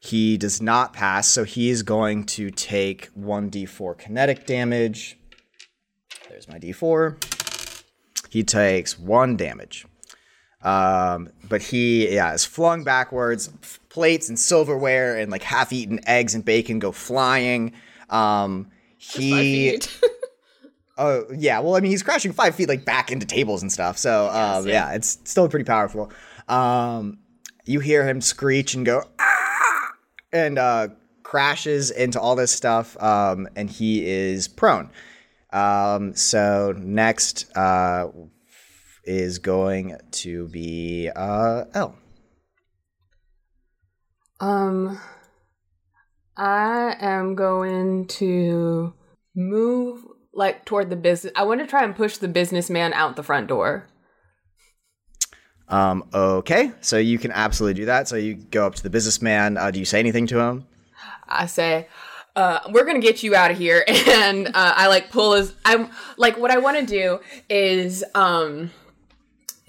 He does not pass, so he is going to take 1d4 kinetic damage. There's my d4. He takes one damage. Um, but he, yeah, is flung backwards. Plates and silverware and like half-eaten eggs and bacon go flying. Um, he, oh yeah, well, I mean, he's crashing five feet like back into tables and stuff. So, um, yeah, it's still pretty powerful. Um, you hear him screech and go, ah! and uh, crashes into all this stuff. Um, and he is prone. Um, so next, uh, is going to be uh Elle.
Um, I am going to move like toward the business. I want to try and push the businessman out the front door.
Um, okay, so you can absolutely do that. So you go up to the businessman. Uh, do you say anything to him?
I say, uh, "We're gonna get you out of here," and uh, I like pull his. I'm like, what I want to do is, um,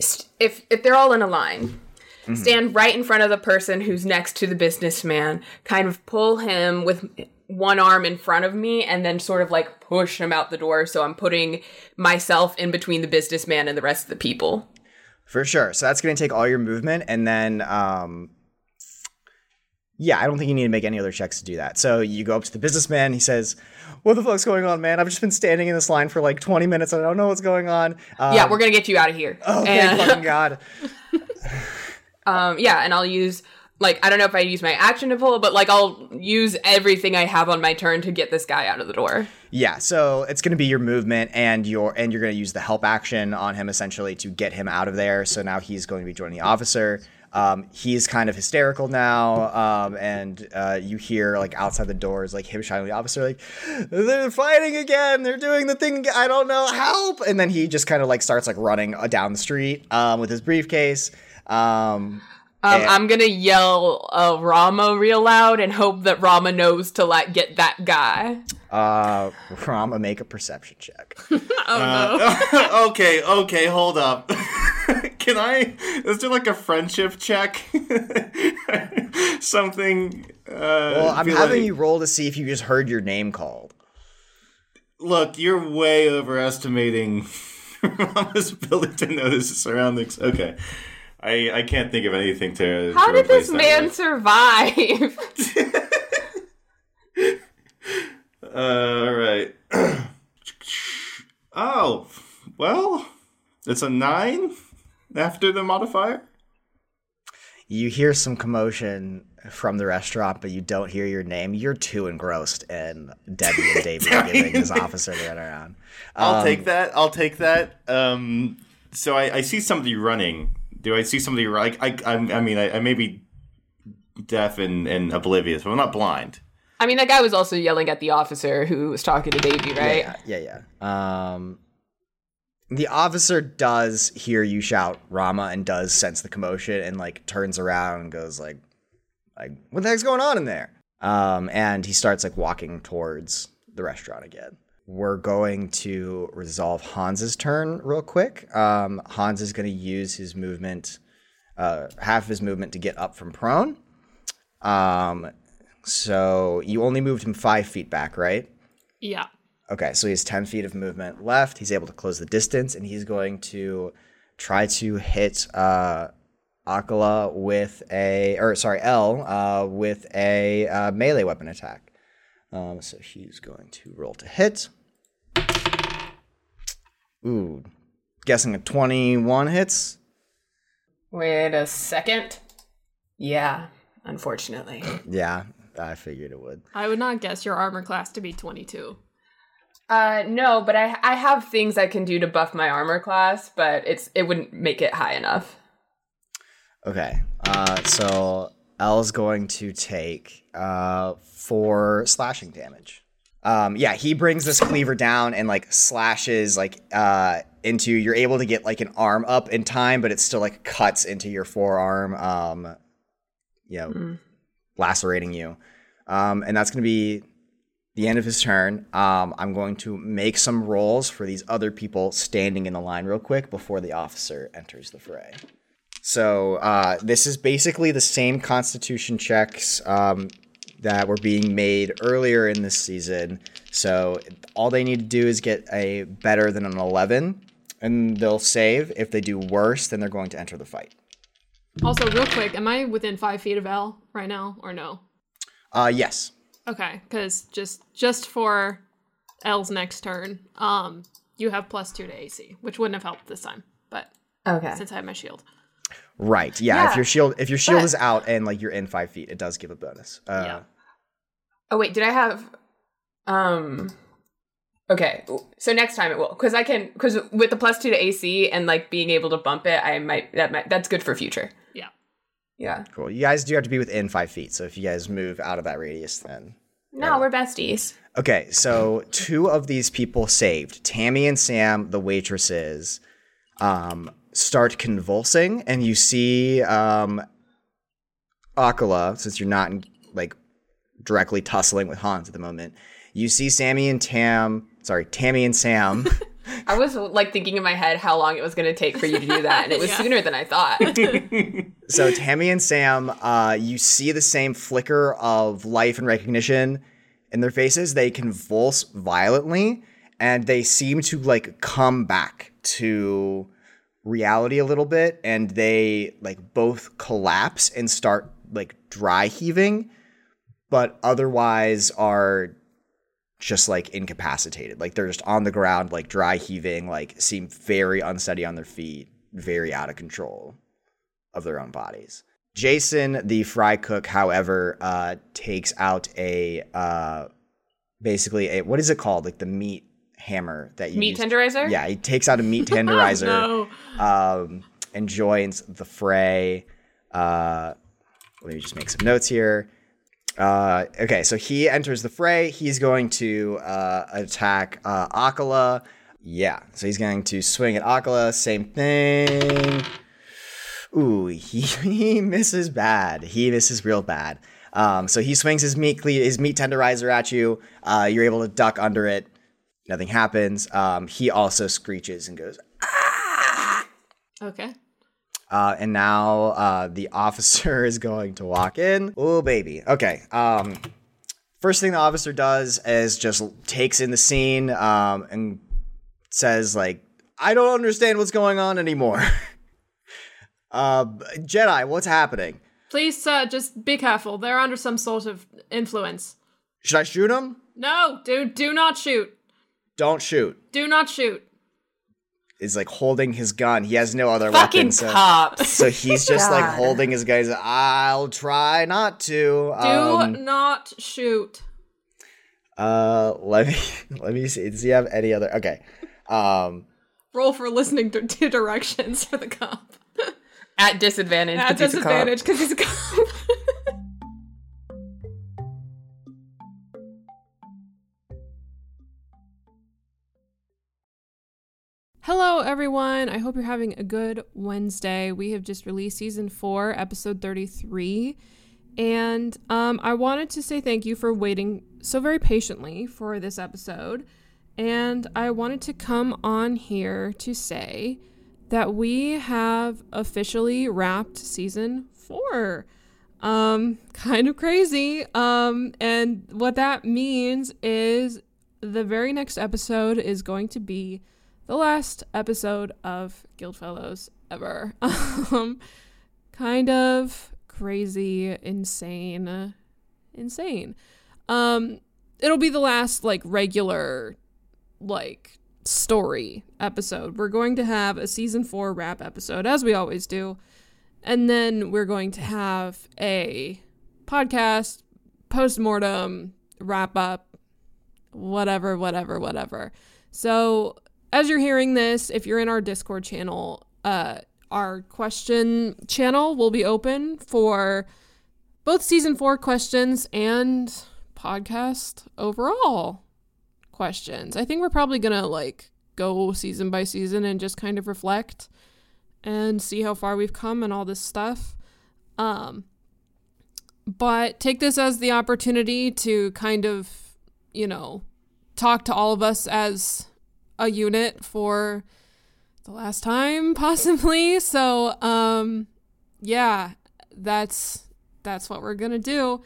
st- if if they're all in a line, stand right in front of the person who's next to the businessman, kind of pull him with one arm in front of me, and then sort of like push him out the door. So I'm putting myself in between the businessman and the rest of the people.
For sure. So that's going to take all your movement, and then, um, yeah, I don't think you need to make any other checks to do that. So you go up to the businessman. He says, "What the fuck's going on, man? I've just been standing in this line for like 20 minutes. I don't know what's going on." Um,
yeah, we're gonna get you out of here.
Oh, thank fucking god.
Um, yeah, and I'll use like I don't know if I use my action to pull, but like I'll use everything I have on my turn to get this guy out of the door.
Yeah, so it's going to be your movement and your and you're going to use the help action on him essentially to get him out of there. So now he's going to be joining the officer. Um, he's kind of hysterical now, um, and uh, you hear like outside the doors, like him shouting the officer, like they're fighting again. They're doing the thing. I don't know. Help! And then he just kind of like starts like running uh, down the street um, with his briefcase. Um,
Um,
And-
I'm gonna yell uh, Rama real loud and hope that Rama knows to like get that guy.
uh, Rama, make a perception check.
Oh no.
okay, okay, hold up. Can I? Is there like a friendship check? Something. Uh,
Well, I'm having
like-
you roll to see if you just heard your name called.
Look, you're way overestimating Rama's ability to notice his surroundings. Okay. I, I can't think of anything to.
How
to
did this
that
man
with.
survive?
Uh, all right. oh, well, it's a nine after the modifier.
You hear some commotion from the restaurant, but you don't hear your name. You're too engrossed in Debbie and David giving this officer the runaround.
I'll
Um,
take that. I'll take that. Um, so I, I see somebody running. Do I see somebody? Like I, I, I mean, I, I may be deaf and, and oblivious, but I'm not blind.
I mean, that guy was also yelling at the officer who was talking to Davy, right?
Yeah, yeah, yeah. Um, the officer does hear you shout Rama and does sense the commotion and like turns around and goes like, like what the heck's going on in there? Um, and he starts like walking towards the restaurant again. We're going to resolve Hans's turn real quick. Um, Hans is going to use his movement, uh, half of his movement to get up from prone. Um, so you only moved him five feet back, right?
Yeah.
Okay, so he has 10 feet of movement left. He's able to close the distance, and he's going to try to hit uh, Akala with a, or sorry, Elle uh, with a uh, melee weapon attack. Um, so he's going to roll to hit. Ooh, guessing a 21 hits.
Wait a second. Yeah, unfortunately.
Yeah, I figured it would.
I would not guess your armor class to be 22.
Uh, no, but I I have things I can do to buff my armor class, but it's it wouldn't make it high enough.
Okay, uh, so Elle's going to take uh, four slashing damage. Um, yeah, he brings this cleaver down and like slashes like uh, into. You're able to get like an arm up in time, but it still like cuts into your forearm. Um, you know, lacerating you. Um, and that's going to be the end of his turn. Um, I'm going to make some rolls for these other people standing in the line real quick before the officer enters the fray. So uh, this is basically the same Constitution checks um, that were being made earlier in this season. So all they need to do is get a better than an 11, and they'll save. If they do worse, then they're going to enter the fight.
Also, real quick, am I within five feet of Elle right now, or no?
Uh, yes.
Okay, because just just for Elle's next turn, um, you have plus two to AC, which wouldn't have helped this time, but
Okay.
since I have my shield,
Right. Yeah. If your shield if your shield
but-
is out and like you're in five feet, it does give a bonus. Uh,
Yeah.
Oh wait, did I have um Okay, so next time it will because I can because with the plus two to AC and like being able to bump it, I might that might that's good for future.
yeah.
Yeah.
Cool. You guys do have to be within five feet. So if you guys move out of that radius, then
No, we're besties.
Okay, so two of these people saved, Tammy and Sam, the waitresses, um, start convulsing, and you see um, Akala, since you're not like directly tussling with Hans at the moment, you see Sammy and Tam, sorry, Tammy and Sam.
I was like thinking in my head how long it was going to take for you to do that, and it was
Yeah.
sooner than I thought.
so Tammy and Sam, uh, you see the same flicker of life and recognition in their faces. They convulse violently, and they seem to like come back to reality a little bit, and they like both collapse and start like dry heaving, but otherwise are just like incapacitated. Like they're just on the ground, like dry heaving, like seem very unsteady on their feet, very out of control of their own bodies. Jason, the fry cook, however, uh, takes out a uh, basically a what is it called? Like the meat hammer that you
Meat
use-
tenderizer?
Yeah, he takes out a meat tenderizer
No.
um, and joins the fray. Uh, let me just make some notes here. Uh, okay, so he enters the fray. He's going to uh, attack uh, Akala. Yeah, so he's going to swing at Akala. Same thing. Ooh, he, he misses bad. He misses real bad. Um, so he swings his meat cle- his meat tenderizer at you. Uh, you're able to duck under it. Nothing happens. Um, he also screeches and goes,
Okay.
uh, and now uh, the officer is going to walk in. Oh, baby. Okay. Um, first thing the officer does is just takes in the scene um, and says, like, I don't understand what's going on anymore. uh, Jedi, what's happening?
Please, sir, just be careful. They're under some sort of influence.
Should I shoot him?
No, do do not shoot.
Don't shoot.
Do not shoot.
Is like holding his gun. He has no other
Fucking
weapon. So,
cops.
so he's just like holding his gun. He's like, I'll try not to.
Do
Um,
not shoot.
Uh, let me let me see. Does he have any other? Okay. Um,
Roll for listening to, to directions for the cop.
At disadvantage.
At
'cause he's a cop.
disadvantage because he's a cop. Everyone. I hope you're having a good Wednesday. We have just released season four, episode 33. And um, I wanted to say thank you for waiting so very patiently for this episode. And I wanted to come on here to say that we have officially wrapped season four. Um, kind of crazy. Um, and what that means is the very next episode is going to be the last episode of Guildfellows ever. um, kind of crazy, insane, insane. Um, it'll be the last like regular, like story episode. We're going to have a season four wrap episode, as we always do, and then we're going to have a podcast post mortem wrap up, whatever, whatever, whatever. So as you're hearing this, if you're in our Discord channel, uh, our question channel will be open for both season four questions and podcast overall questions. I think we're probably gonna like go season by season and just kind of reflect and see how far we've come and all this stuff. Um, but take this as the opportunity to kind of, you know, talk to all of us as a unit for the last time possibly so um yeah that's that's what we're gonna do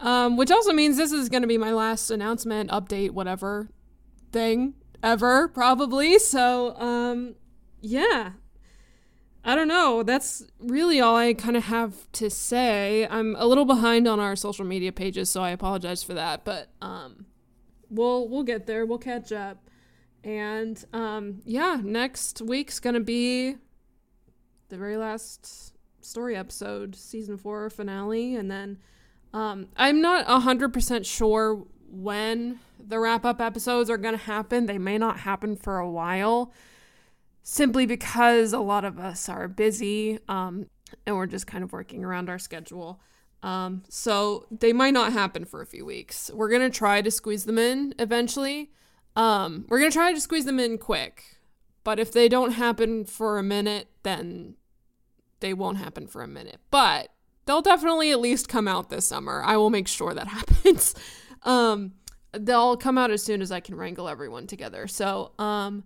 um which also means this is gonna be my last announcement update whatever thing ever probably so um yeah I don't know. That's really all I kind of have to say. I'm a little behind on our social media pages, so I apologize for that. But um, we'll we'll get there. We'll catch up. And um, yeah, next week's gonna be the very last story episode, season four finale, and then um, I'm not hundred percent sure when the wrap up episodes are gonna happen. They may not happen for a while, simply because a lot of us are busy, um, and we're just kind of working around our schedule. Um, so they might not happen for a few weeks. We're gonna try to squeeze them in eventually. Um, we're gonna try to squeeze them in quick, but if they don't happen for a minute, then they won't happen for a minute. But they'll definitely at least come out this summer. I will make sure that happens. um, they'll come out as soon as I can wrangle everyone together. So, um,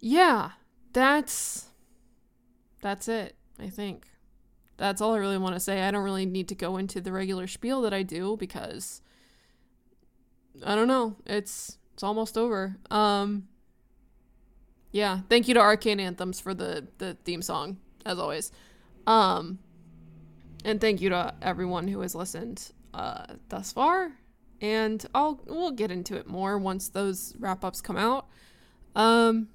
yeah, that's that's it. I think that's all I really want to say. I don't really need to go into the regular spiel that I do because I don't know. It's it's almost over. Um yeah, thank you to Arcane Anthems for the the theme song as always. Um and thank you to everyone who has listened uh thus far. And I'll we'll get into it more once those wrap-ups come out. Um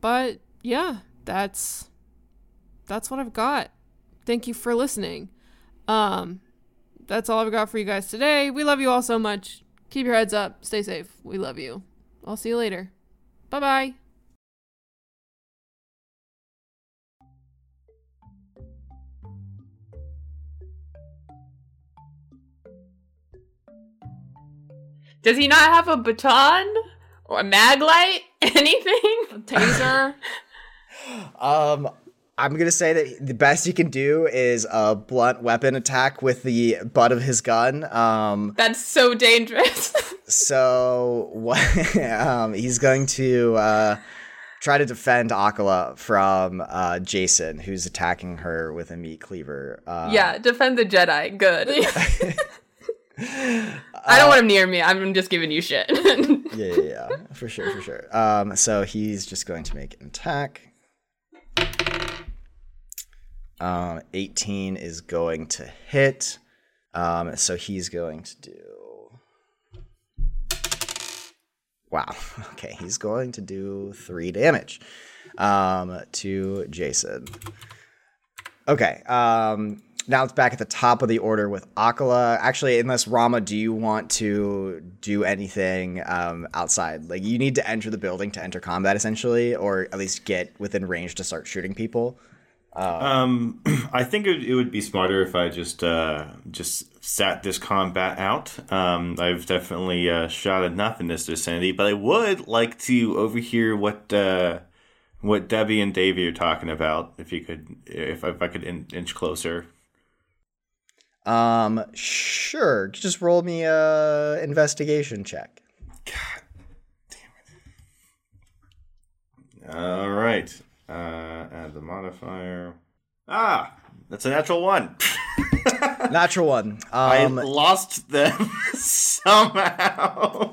but yeah, that's that's what I've got. Thank you for listening. Um that's all I've got for you guys today. We love you all so much. Keep your heads up. Stay safe. We love you. I'll see you later. Bye bye.
Does he not have a baton or a mag light? Anything?
A Taser.
Um, I'm gonna say that the best he can do is a blunt weapon attack with the butt of his gun. Um,
That's so dangerous.
so what? um, he's going to uh, try to defend Akala from uh, Jason, who's attacking her with a meat cleaver. Uh,
yeah, defend the Jedi. Good. I don't want him near me. I'm just giving you shit.
yeah, yeah, yeah, for sure, for sure. Um, so he's just going to make an attack. Um, 18 is going to hit. Um, so he's going to do. Wow. Okay, he's going to do three damage um, to Jason. Okay. Um, now it's back at the top of the order with Akala. Actually, unless Rama, do you want to do anything um, outside? Like, you need to enter the building to enter combat, essentially, or at least get within range to start shooting people.
Um, I think it, it would be smarter if I just uh, just sat this combat out. Um, I've definitely uh, shot enough in this vicinity, but I would like to overhear what uh, what Debbie and Davy are talking about. If you could, if, if I could in, inch closer.
Um, sure. Just roll me a investigation check. God. damn it!
All right. Uh, add the modifier. Ah, that's a natural one.
Natural one.
I
Um,
lost them somehow.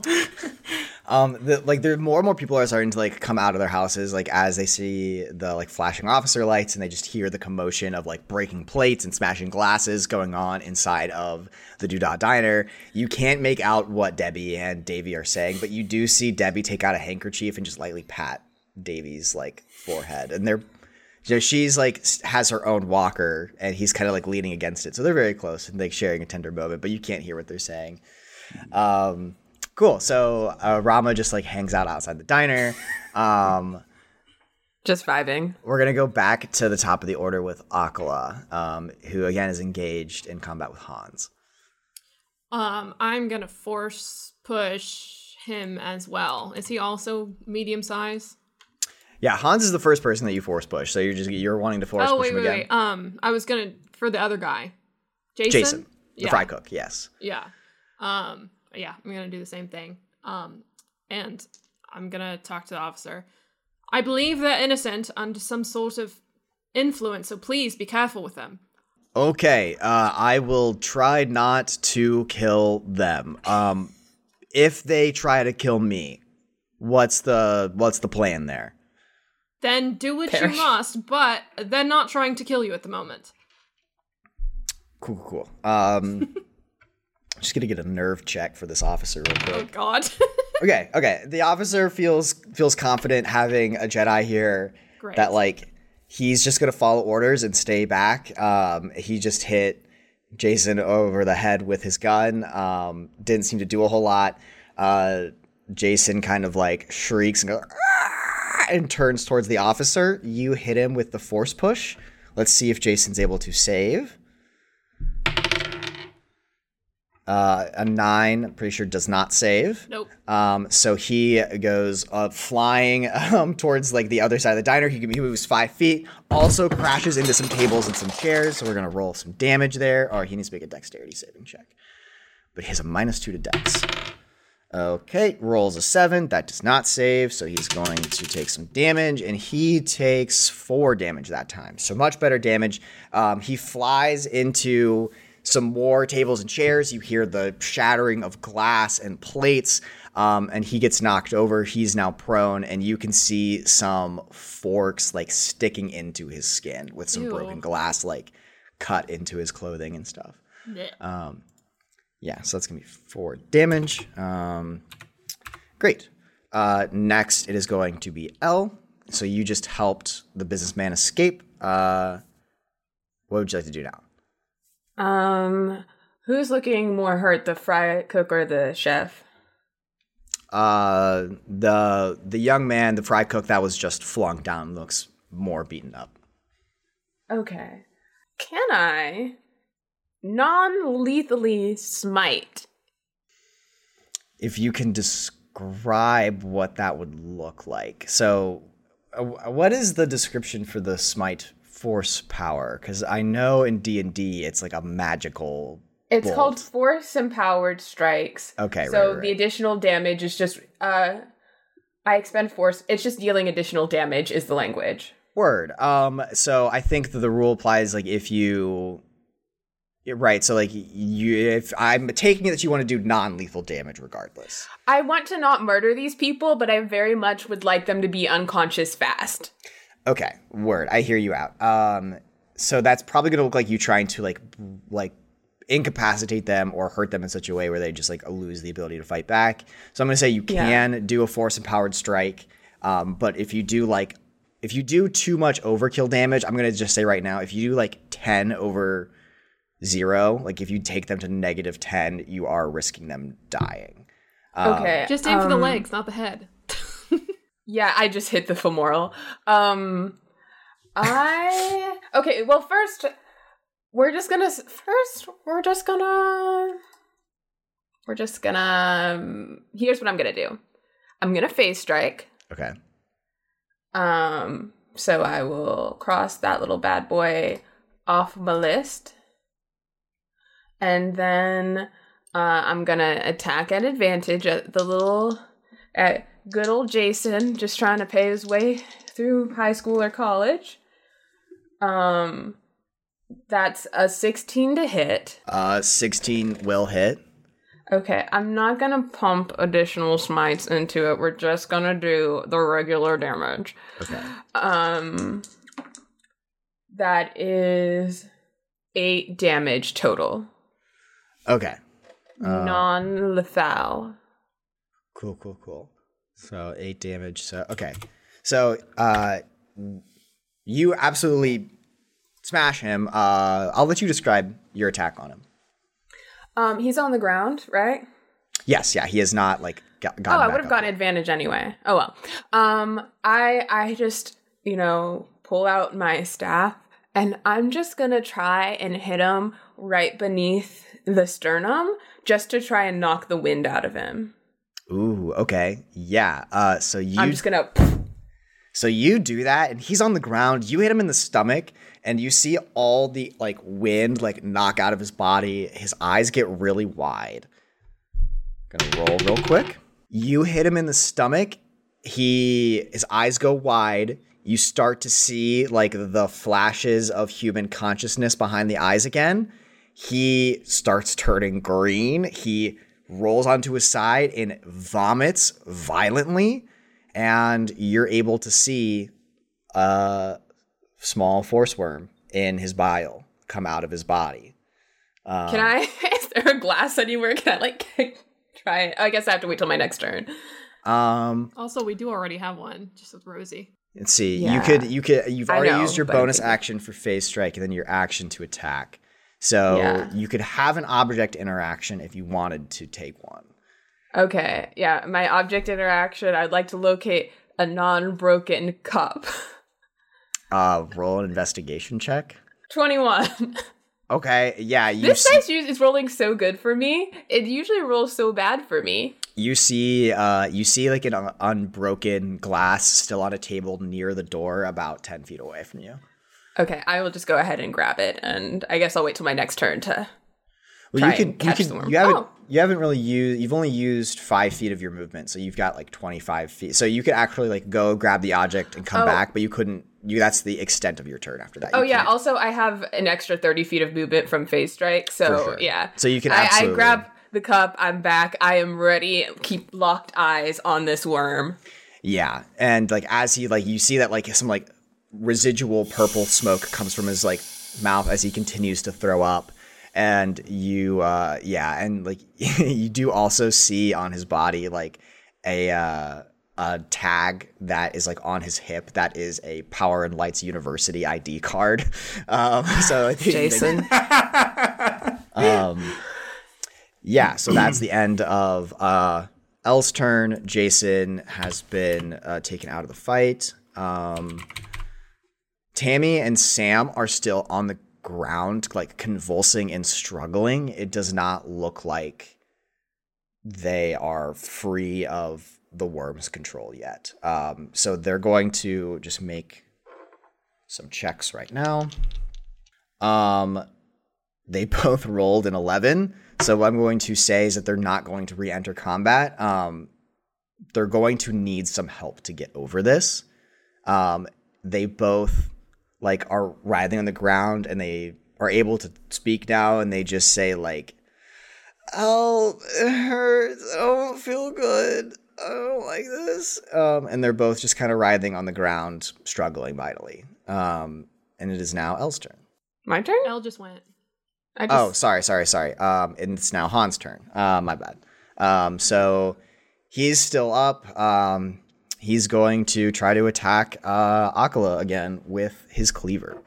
um, the, like there more and more people are starting to like come out of their houses, like as they see the like flashing officer lights, and they just hear the commotion of like breaking plates and smashing glasses going on inside of the Doodah Diner. You can't make out what Debbie and Davy are saying, but you do see Debbie take out a handkerchief and just lightly pat Davy's like forehead, and they're. You know, she's like has her own walker, and he's kind of like leaning against it, so they're very close and like sharing a tender moment. But you can't hear what they're saying. Um, cool. So uh, Rama just like hangs out outside the diner. Um,
Just vibing.
we're gonna go back to the top of the order with Akala, um, who again is engaged in combat with Hans.
Um, I'm gonna force push him as well. Is he also medium size?
Yeah, Hans is the first person that you force push, so you're just you're wanting to force
oh
push
wait,
him
wait,
again.
wait. Um, I was gonna for the other guy, Jason.
Jason, the
Yeah.
fry cook. Yes.
Yeah. Um. Yeah, I'm gonna do the same thing. Um, and I'm gonna talk to the officer. I believe they're innocent under some sort of influence, so please be careful with them.
Okay, uh, I will try not to kill them. Um, if they try to kill me, what's the what's the plan there?
Then do what
Perish.
you must, but they're not trying to kill you at the moment.
Cool, cool, cool. Um, just gonna get a nerve check for this officer real quick.
Oh God.
okay, okay. The officer feels feels confident having a Jedi here
Great.
that like he's just gonna follow orders and stay back. Um, he just hit Jason over the head with his gun. Um, didn't seem to do a whole lot. Uh, Jason kind of like shrieks and goes "Ah!" And turns towards the officer. You hit him with the force push. Let's see if Jason's able to save. Uh, a nine, I'm pretty sure does not save.
nope.
Um, so he goes uh, flying um, towards like the other side of the diner. He, he moves five feet, also crashes into some tables and some chairs. So we're gonna roll some damage there. Or he needs to make a dexterity saving check, but he has a minus two to dex. Okay, rolls a seven. That does not save, so he's going to take some damage, and he takes four damage that time. So much better damage. Um, he flies into some more tables and chairs. You hear the shattering of glass and plates, um, and he gets knocked over. He's now prone, and you can see some forks like sticking into his skin with some
Ew.
broken glass like cut into his clothing and stuff.
Blech.
Yeah, so that's gonna be four damage. Um, great. Uh, next, it is going to be Elle. So you just helped the businessman escape. Uh, what would you like to do now?
Um, who's looking more hurt, the fry cook or the chef?
Uh, the the young man, the fry cook that was just flung down, looks more beaten up.
Okay. Can I non-lethally smite?
If you can describe what that would look like. So, uh, what is the description for the smite force power? Because I know in D and D it's like a magical.
It's
bolt.
called force empowered strikes.
Okay,
So
right, right,
the additional damage is just uh I expend force. It's just dealing additional damage is the language.
Word. Um. So I think that the rule applies like if you. Right, so like you, if I'm taking it that you want to do non-lethal damage regardless.
I want to not murder these people, but I very much would like them to be unconscious fast.
Okay, word. I hear you out. Um, so that's probably gonna look like you trying to like like incapacitate them or hurt them in such a way where they just like lose the ability to fight back. So I'm gonna say you
Yeah.
can do a force empowered strike, um, but if you do like if you do too much overkill damage, I'm gonna just say right now, if you do like ten over zero, like if you take them to negative ten, you are risking them dying.
okay.
Just aim for the
um,
legs, not the head.
Yeah, I just hit the femoral. Um I Okay, well first we're just going to first we're just going to we're just going to here's what I'm going to do. I'm going to phase strike.
Okay.
Um, so I will cross that little bad boy off my list. And then uh, I'm gonna attack at advantage at the little at good old Jason, just trying to pay his way through high school or college. Um, that's a 16 to hit.
Uh, 16 will hit.
Okay, I'm not gonna pump additional smites into it. We're just gonna do the regular damage.
Okay.
Um, that is eight damage total,
Okay. Uh,
non lethal.
Cool, cool, cool. So eight damage. So okay. So uh, you absolutely smash him. Uh, I'll let you describe your attack on him.
Um, he's on the ground, right?
Yes, yeah, he has not like got,
Oh, I would have gotten
yet.
advantage anyway. Oh well. Um, I I just you know pull out my staff and I'm just gonna try and hit him right beneath the sternum just to try and knock the wind out of him.
Ooh, okay, yeah. Uh, so you
I'm just gonna.
So you do that, and he's on the ground. You hit him in the stomach, and you see all the like wind like knock out of his body. His eyes get really wide. Gonna roll real quick. You hit him in the stomach. He his eyes go wide. You start to see like the flashes of human consciousness behind the eyes again. He starts turning green. He rolls onto his side and vomits violently and you're able to see a small force worm in his bile come out of his body. Um,
Can I? Is there a glass anywhere? Can I like try it? I guess I have to wait till my next turn.
Um,
Also, we do already have one, just with Rosie.
Let's see. You could, you could, you've already
know,
used your bonus action for phase strike, and then your action to attack. So
Yeah.
you could have an object interaction if you wanted to take one.
Okay, yeah. My object interaction. I'd like to locate a non-broken cup.
Uh, roll an investigation check.
Twenty-one.
Okay, yeah, you
this
see,
dice is rolling so good for me. It usually rolls so bad for me.
You see, uh, you see like an un- unbroken glass still on a table near the door, about ten feet away from you.
Okay, I will just go ahead and grab it, and I guess I'll wait till my next turn to.
Well, you
and
you
catch the worm.
you haven't,
Oh.
you haven't really used, you've only used five feet of your movement, so you've got like twenty-five feet. So you could actually like go grab the object and come
Oh.
back, but you couldn't. You that's the extent of your turn after that.
Oh
You
yeah.
can't-
Also, I have an extra thirty feet of movement from phase strike, so
sure.
yeah.
So you can
I, I grab the cup. I'm back. I am ready. Keep locked eyes on this worm.
Yeah, and like as he like you see that like some like residual purple smoke comes from his like mouth as he continues to throw up, and you uh yeah, and like you do also see on his body like a uh a tag that is like on his hip that is a Power and Lights University ID card. Um, so I think
Jason.
um, yeah, so that's the end of uh, Elle's turn. Jason has been uh, taken out of the fight. Um, Tammy and Sam are still on the ground, like convulsing and struggling. It does not look like they are free of the worm's control yet. Um, so they're going to just make some checks right now. Um, they both rolled an 11. So what I'm going to say is that they're not going to re-enter combat. Um, they're going to need some help to get over this. Um, they both like are writhing on the ground and they are able to speak now and they just say like, "Oh, it hurts. I don't feel good. I don't like this." Um, and they're both just kind of writhing on the ground, struggling mightily. Um, and it is now Elle's turn.
My turn.
Elle just went.
I just,
Oh, sorry, sorry, sorry. Um, it's now Hans' turn. Uh, my bad. Um, so he's still up. Um, he's going to try to attack uh, Akala again with his cleaver.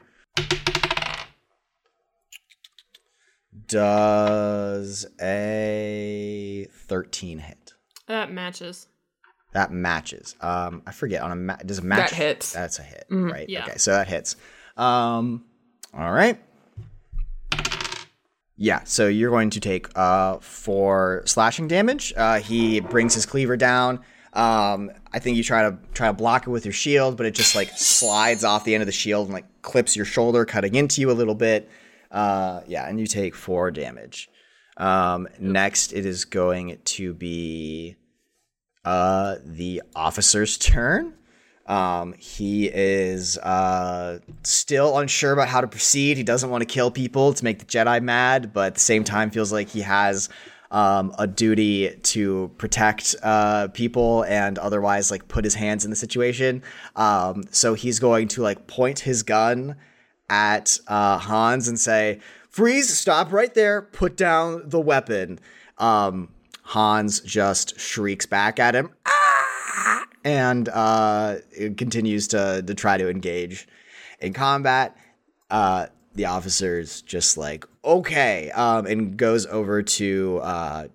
Does a 13 hit?
That matches.
That matches. Um, I forget on a ma- does a match
hits.
That's a hit, right?
Yeah.
Okay, so that hits. Um, all right. Yeah, so you're going to take uh four slashing damage. Uh, he brings his cleaver down. Um, I think you try to try to block it with your shield, but it just like slides off the end of the shield and like clips your shoulder, cutting into you a little bit. Uh, yeah, and you take four damage. Um, next, it is going to be uh, the officer's turn. Um, he is uh, still unsure about how to proceed. He doesn't want to kill people to make the Jedi mad, but at the same time feels like he has um, a duty to protect uh, people and otherwise like put his hands in the situation. Um, so he's going to like point his gun at uh, Hans and say, "Freeze! Stop right there! Put down the weapon." Um, Hans just shrieks back at him, "Ah!" And uh, it continues to to try to engage in combat. Uh, the officer's just like, "Okay," um, and goes over to uh,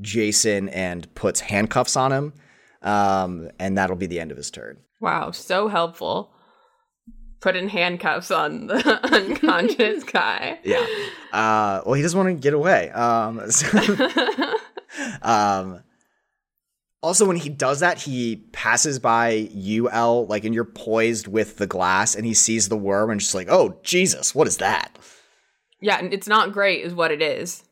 Jason and puts handcuffs on him, um, and that'll be the end of his turn.
Wow, so helpful. Putting handcuffs on the unconscious guy.
Yeah. Uh, well, he doesn't want to get away. Um, so- um, also, when he does that, he passes by UL, like, and you're poised with the glass, and he sees the worm and just like, oh, Jesus, what is that?
Yeah, and it's not great, is what it is.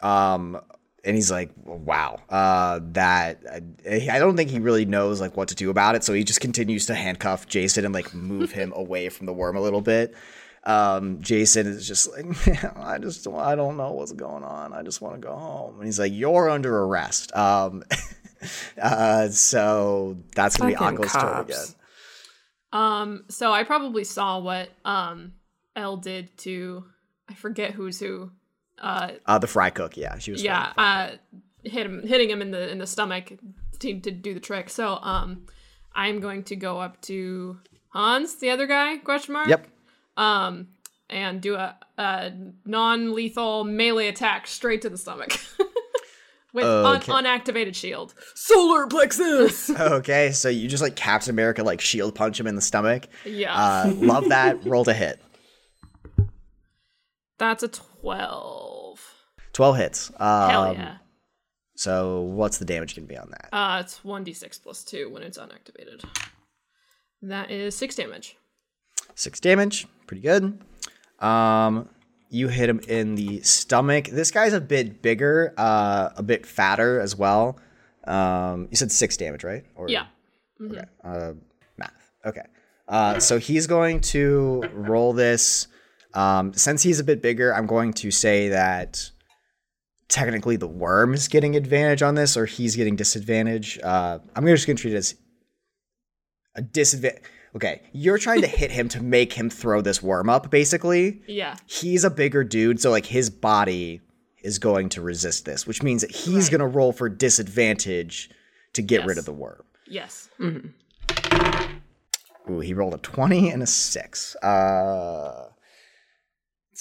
Um, and he's like, wow, uh, that, I, I don't think he really knows, like, what to do about it, so he just continues to handcuff Jason and, like, move him away from the worm a little bit. Um, Jason is just like, I just, I don't know what's going on. I just want to go home. And he's like, you're under arrest. Um, uh, so that's gonna be
Fucking
Akko's turn again.
Um, so I probably saw what um Elle did to I forget who's who. Uh,
Uh, the fry cook, yeah, she was.
yeah, uh, hit him, hitting him in the in the stomach to to do the trick. So um, I'm going to go up to Hans, the other guy? Question mark.
Yep.
Um, and do a, a non-lethal melee attack straight to the stomach. With
Okay.
un- unactivated shield. Solar plexus!
Okay, so you just like Captain America, like shield punch him in the stomach.
yeah.
Uh, love that. Roll to hit.
That's a 12.
Twelve hits. Um,
Hell yeah.
So what's the damage gonna be on that?
Uh, it's 1d6 plus 2 when it's unactivated. That is 6 damage.
Six damage. Pretty good. Um, you hit him in the stomach. This guy's a bit bigger, uh, a bit fatter as well. Um, you said six damage, right? Or,
Yeah.
Uh, math. Okay. Uh, so he's going to roll this. Um, since he's a bit bigger, I'm going to say that technically the worm is getting advantage on this, or he's getting disadvantage. Uh, I'm just going to treat it as a disadvantage. Okay, you're trying to hit him to make him throw this worm up, basically.
Yeah.
He's a bigger dude, so like his body is going to resist this, which means that he's going to roll for disadvantage to get rid of the worm.
Yes. Mm-hmm.
Ooh, he rolled a 20 and a 6. Uh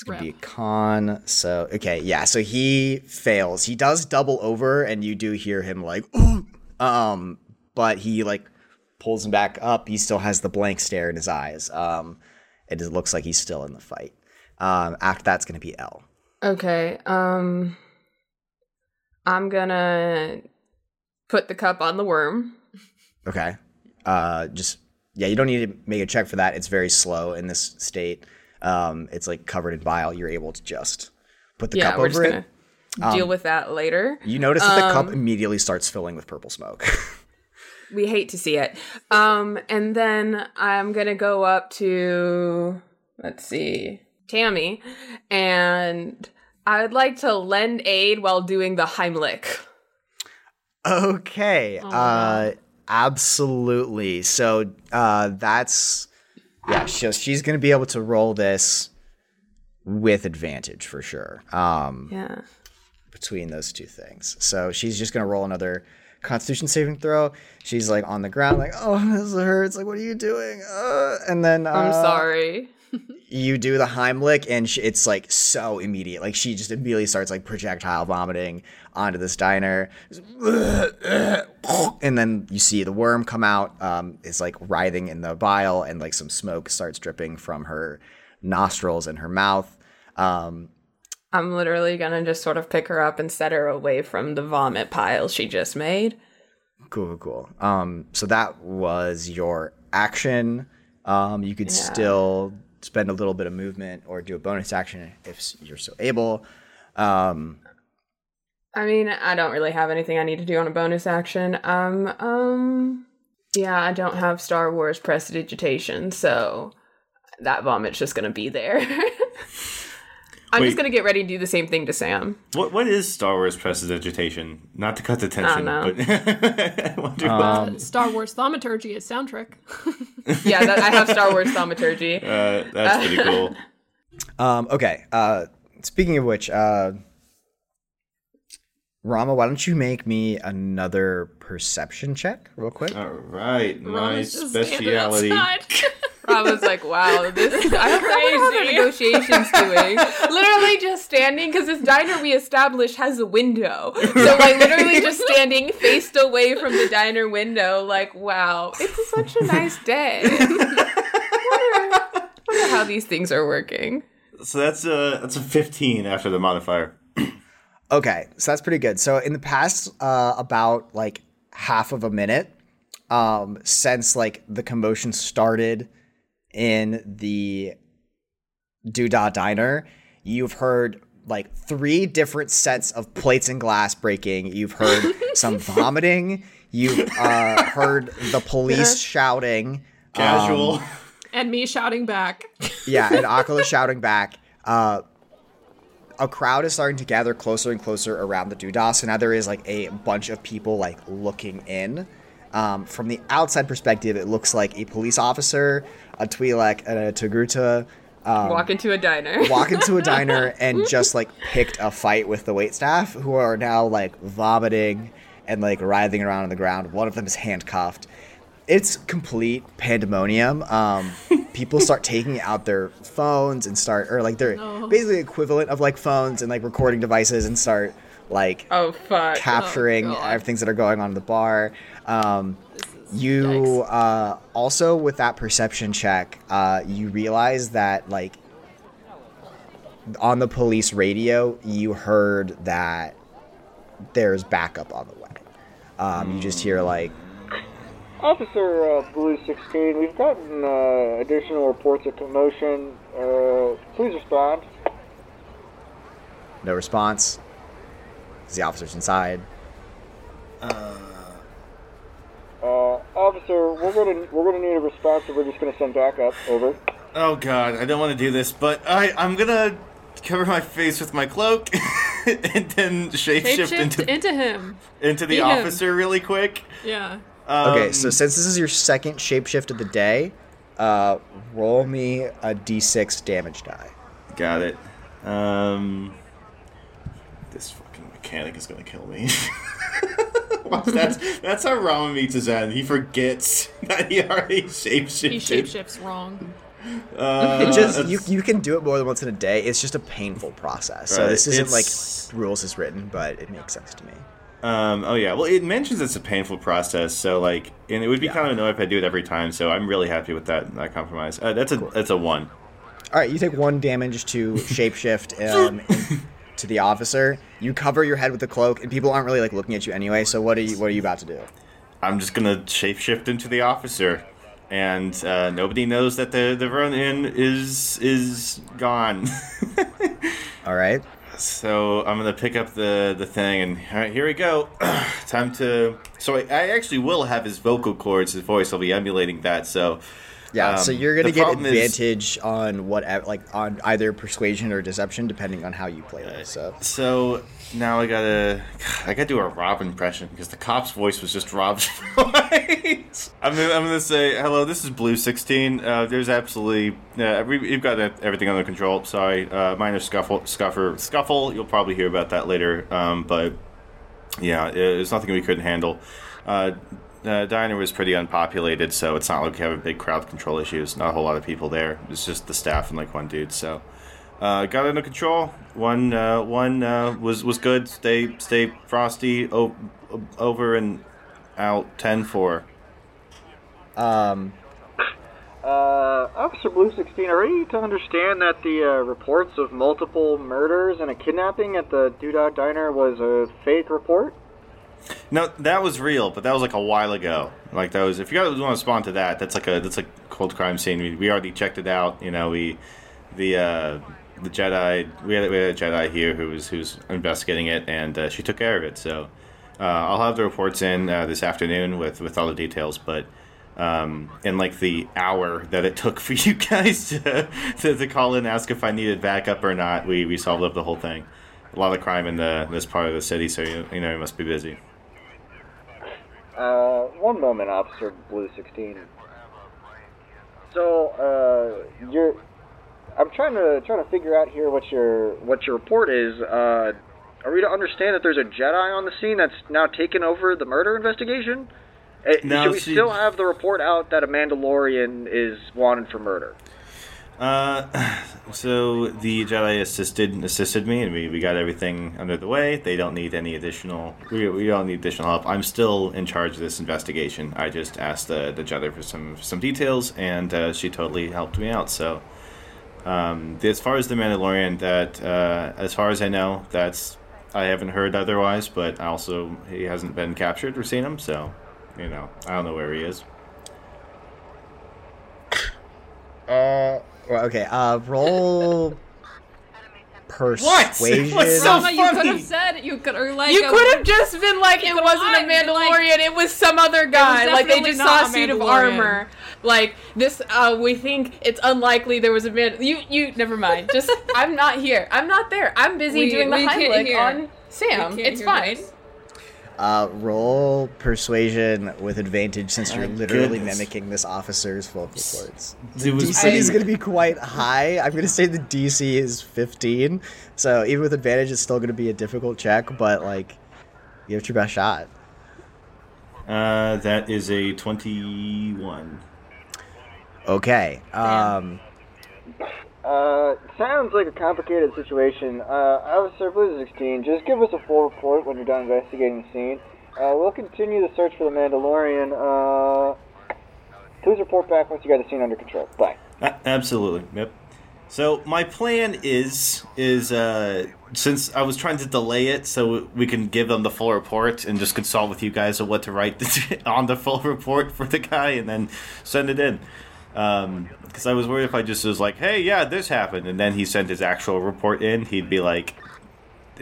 it's gonna be a con. So okay, yeah. So he fails. He does double over, and you do hear him like, "Ooh," um, but he like pulls him back up. He still has the blank stare in his eyes. Um, it just looks like he's still in the fight. Um, after that's gonna be Elle.
Okay, um I'm gonna put the cup on the worm.
Okay. Uh, just yeah, you don't need to make a check for that. It's very slow in this state. Um, it's like covered in bile. You're able to just put the
yeah,
cup
we're
over
just
it.
gonna deal with that later.
You notice that the cup
Um,
immediately starts filling with purple smoke.
We hate to see it. Um, and then I'm gonna go up to let's see, Tammy, and I would like to lend aid while doing the Heimlich.
okay.
Oh,
uh, absolutely. So uh, that's yeah. So she's gonna be able to roll this with advantage for sure. Um,
Yeah.
between those two things. So she's just gonna roll another Constitution saving throw. She's like on the ground, like, "Oh, this hurts! Like, what are you doing?" Uh, and then uh,
I'm sorry.
you do the Heimlich, and sh- it's like so immediate. Like she just immediately starts like projectile vomiting onto this diner, and then you see the worm come out. Um, it's like writhing in the bile, and like some smoke starts dripping from her nostrils and her mouth. Um,
I'm literally gonna just sort of pick her up and set her away from the vomit pile she just made.
Cool, cool, cool. Um, so that was your action. Um, you could
Yeah.
still spend a little bit of movement or do a bonus action if you're so able. Um,
I mean, I don't really have anything I need to do on a bonus action. Um, um, yeah, I don't have Star Wars prestidigitation, so that vomit's just gonna be there. I'm
Wait.
just gonna get ready to do the same thing to Sam.
What what is Star Wars prestidigitation? Not to cut the tension,
know.
but I wonder what-
um,
Star Wars thaumaturgy is soundtrack.
Yeah, that, I have Star Wars thaumaturgy.
uh, that's pretty cool.
um, okay. Uh, speaking of which, uh, Rama, why don't you make me another perception check, real quick?
All right, my
Rama's
speciality.
outside.
I was like, wow, this I don't know how negotiations doing. Literally just standing because this diner we established has a window. So like literally just standing faced away from the diner window, like, wow, it's such a nice day. wonder, wonder how these things are working.
So that's a that's a 15 after the modifier.
Okay, so that's pretty good. So in the past uh, about like half of a minute, um, since like the commotion started in the Doodah Diner, you've heard like three different sets of plates and glass breaking. You've heard some vomiting. You've uh, heard the police shouting.
Casual.
Um,
and me shouting back.
Yeah, and Akala shouting back. Uh, a crowd is starting to gather closer and closer around the Doodah. So now there is like a bunch of people like looking in. Um, from the outside perspective, it looks like a police officer, a Twi'lek, and a Togruta um,
Walk into a diner.
walk into a diner and just like picked a fight with the wait staff who are now like vomiting and like writhing around on the ground. One of them is handcuffed. It's complete pandemonium. Um, people start taking out their phones and start, or like they're basically equivalent of like phones and like recording devices and start like
oh fuck.
capturing
Oh,
everything that are going on in the bar. Um, you uh, also with that perception check, uh, you realize that like on the police radio, you heard that there's backup on the way. Um, you just hear like
Officer uh, Blue 16, we've gotten uh, additional reports of commotion. Uh, please respond.
no response. The officer's inside.
Uh, officer, we're gonna we're gonna need a response, so we're just gonna send backup. Over.
Oh god, I don't want to do this, but I I'm gonna cover my face with my cloak and then shapeshift
Shapeshift
into
into him.
into the
Eat him.
officer really quick.
Yeah.
Um,
Okay, so since this is your second shapeshift of the day, uh, roll me a d6 damage die.
got it. Um, this fucking mechanic is gonna kill me. Watch, that's that's how Rama meets his end. He forgets that he already shapeshifted.
He shapeshifts wrong.
Uh,
It just you you can do it more than once in a day. It's just a painful process. So this isn't
it's-
like rules is written, but it makes sense to me.
Um, oh yeah, well it mentions it's a painful process, so like, and it would be kind of annoying if I do it every time. So I'm really happy with that that compromise. Uh, that's a that's a one.
All right, you take one damage to shapeshift um, to the officer. You cover your head with the cloak, and people aren't really like looking at you anyway. So what are you what are you about to do?
I'm just gonna shapeshift into the officer, and uh, nobody knows that the the run in is is gone.
All right.
So I'm gonna pick up the the thing, and all right, here we go. Time to. So I, I actually will have his vocal cords, his voice. I'll be emulating that. So
Yeah. so
Um,
you're gonna get
problem is-
advantage on whatever, like on either persuasion or deception, depending on how you play this. So
So now I gotta, I gotta do a Rob impression because the cop's voice was just Rob's voice. I'm gonna, I'm gonna say, "Hello, this is Blue 16. Uh, there's absolutely, uh, we, we've got everything under control. Sorry, uh, minor scuffle, scuffer, scuffle. You'll probably hear about that later. Um, but yeah, it, it's nothing we couldn't handle. Uh, uh, Diner was pretty unpopulated, so it's not like we have a big crowd control issues. Not a whole lot of people there. It's just the staff and like one dude. So uh, got it under control. One uh, one uh, was was good. Stay stay frosty. O- over and out. Ten four.
um,
Uh, Officer Blue 16, are you to understand that the uh, reports of multiple murders and a kidnapping at the Doodah Diner was a fake report?
No, that was real, but that was like a while ago. Like that was if you guys want to respond to that, that's like a that's like cold crime scene. We, we already checked it out. You know, we the uh, the Jedi we had, we had a Jedi here who was who's investigating it, and uh, she took care of it. So uh, I'll have the reports in uh, this afternoon with with all the details, but. Um, in like the hour that it took for you guys to, to, to call in and ask if I needed backup or not, we, we solved up the whole thing. A lot of crime in the this part of the city, so you, you know you must be busy.
Uh, one moment, Officer Blue 16. So, uh, you're. I'm trying to trying to figure out here what your what your report is. Uh, are we to understand that there's a Jedi on the scene that's now taken over the murder investigation? Uh,
No,
Should we
she-
still have the report out that a Mandalorian is wanted for murder?
Uh, so the Jedi assisted assisted me, and we, we got everything under the way. They don't need any additional. We, we don't need additional help. I'm still in charge of this investigation. I just asked the the Jedi for some some details, and uh, she totally helped me out. So, um, as far as the Mandalorian, that uh, as far as I know, that's I haven't heard otherwise. But also, he hasn't been captured or seen him. So, you know, I don't know where he is.
Uh, okay. Uh, roll persuasion.
What's so
Mama, you could have said you could or like
You could have just been like, it wasn't a Mandalorian,
like-
it was some other guy. Like they just saw a
a
suit of armor. Like this, uh, we think it's unlikely there was a man. You, you, never mind. Just, I'm not here. I'm not there. I'm busy
We-
doing the
we can't
Heimlich on Sam. It's fine.
this.
Uh, roll persuasion with advantage since you're
My
literally
goodness.
mimicking this officer's vocal cords.
It was
DC is going to be quite high. I'm going to say the DC is 15. So even with advantage, it's still going to be a difficult check, but like, give it your best shot.
Uh, that is a twenty-one.
Okay. Um,
Uh, sounds like a complicated situation. Uh, Officer Blue 16, just give us a full report when you're done investigating the scene. Uh, we'll continue the search for the Mandalorian. Uh, please report back once you got the scene under control. Bye.
A- absolutely. Yep. So my plan is is uh, since I was trying to delay it so we can give them the full report and just consult with you guys on what to write on the full report for the guy and then send it in. Um, because I was worried if I just was like, "Hey, yeah, this happened," and then he sent his actual report in, he'd be like,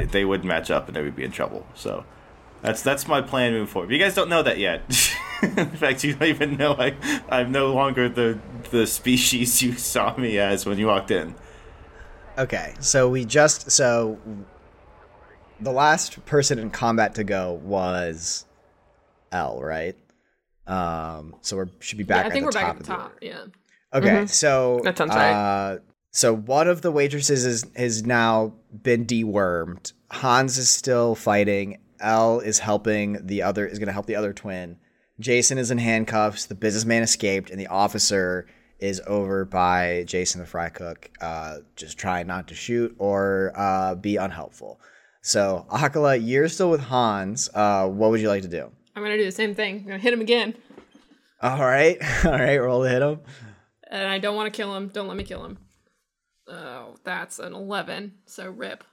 they wouldn't match up and they would be in trouble. So that's that's my plan moving forward. You guys don't know that yet. in fact, you don't even know I I'm no longer the the species you saw me as when you walked in.
okay. So we just. So the last person in combat to go was Elle, right? Um, so we should be back
Yeah, I
at
think
the
we're back
top
at the
of the
top. Yeah.
Okay, so
That sounds right.
Uh, so one of the waitresses is has now been dewormed. Hans is still fighting. Elle is helping the other is going to help the other twin. Jason is in handcuffs. The businessman escaped, and the officer is over by Jason the fry cook, uh, just trying not to shoot or uh, be unhelpful. So Akala, you're still with Hans. Uh, what would you like to do?
I'm gonna do the same thing. I'm gonna hit him again.
All right, all right, roll to hit him.
And I don't want to kill him. Don't let me kill him. Oh, that's an 11. So rip.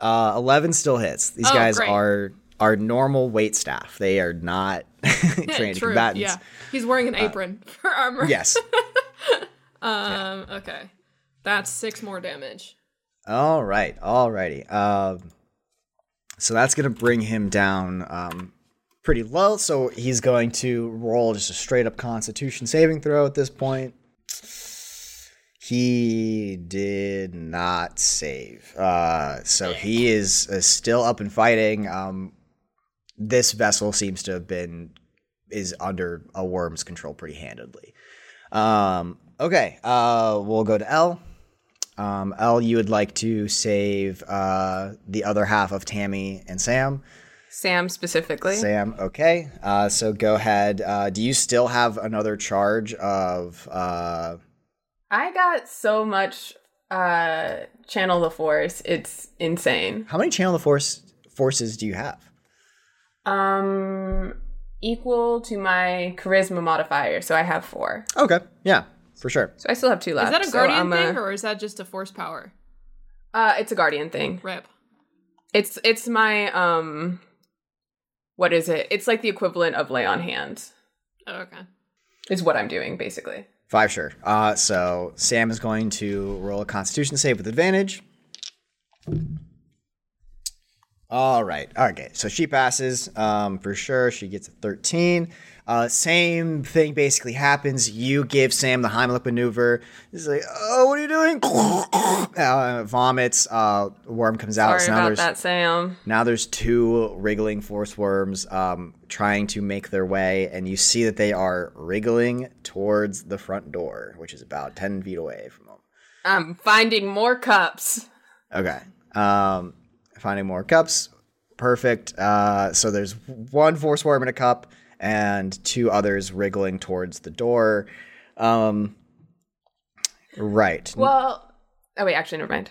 Uh, Eleven still hits. These
Oh,
guys
great.
are are normal weight staff. They are not trained
True.
combatants.
Yeah. He's wearing an apron for armor.
Yes.
Um. Okay. That's six more damage.
all right. All righty. Um, so that's gonna bring him down um, pretty low. So he's going to roll just a straight up Constitution saving throw at this point. He did not save. Uh, so he is uh, still up and fighting. Um, this vessel seems to have been is under a worm's control pretty handedly. Um, okay, uh, we'll go to Elle. Um, Elle, you would like to save uh, the other half of Tammy and Sam.
Sam specifically.
Sam, okay. Uh, so go ahead. Uh, do you still have another charge of? Uh,
I got so much uh channel the force. It's insane.
how many channel the force forces do you have?
Um equal to my charisma modifier, so I have 4.
Okay, yeah, for sure.
So I still have 2 left.
Is that a guardian
I'm, uh,
thing or is that just a force power?
uh it's a guardian thing.
Rip.
It's it's my um what is it? It's like the equivalent of lay on hands.
Oh, okay.
Is what I'm doing basically.
Five, sure. Uh, so Sam is going to roll a Constitution save with advantage. All right. Okay. So she passes um, for sure. She gets a 13. Uh, same thing basically happens. You give Sam the Heimlich maneuver. He's like, "Oh, what are you doing?" uh, vomits. Uh, worm comes out.
Sorry
so now
about
there's
that, Sam.
now there's two wriggling force worms um, trying to make their way, and you see that they are wriggling towards the front door, which is about ten feet away from them.
I'm finding more cups.
Okay. Um, finding more cups. Perfect. Uh, so there's one force worm in a cup and two others wriggling towards the door. Um, right.
Well, oh wait, actually, never mind.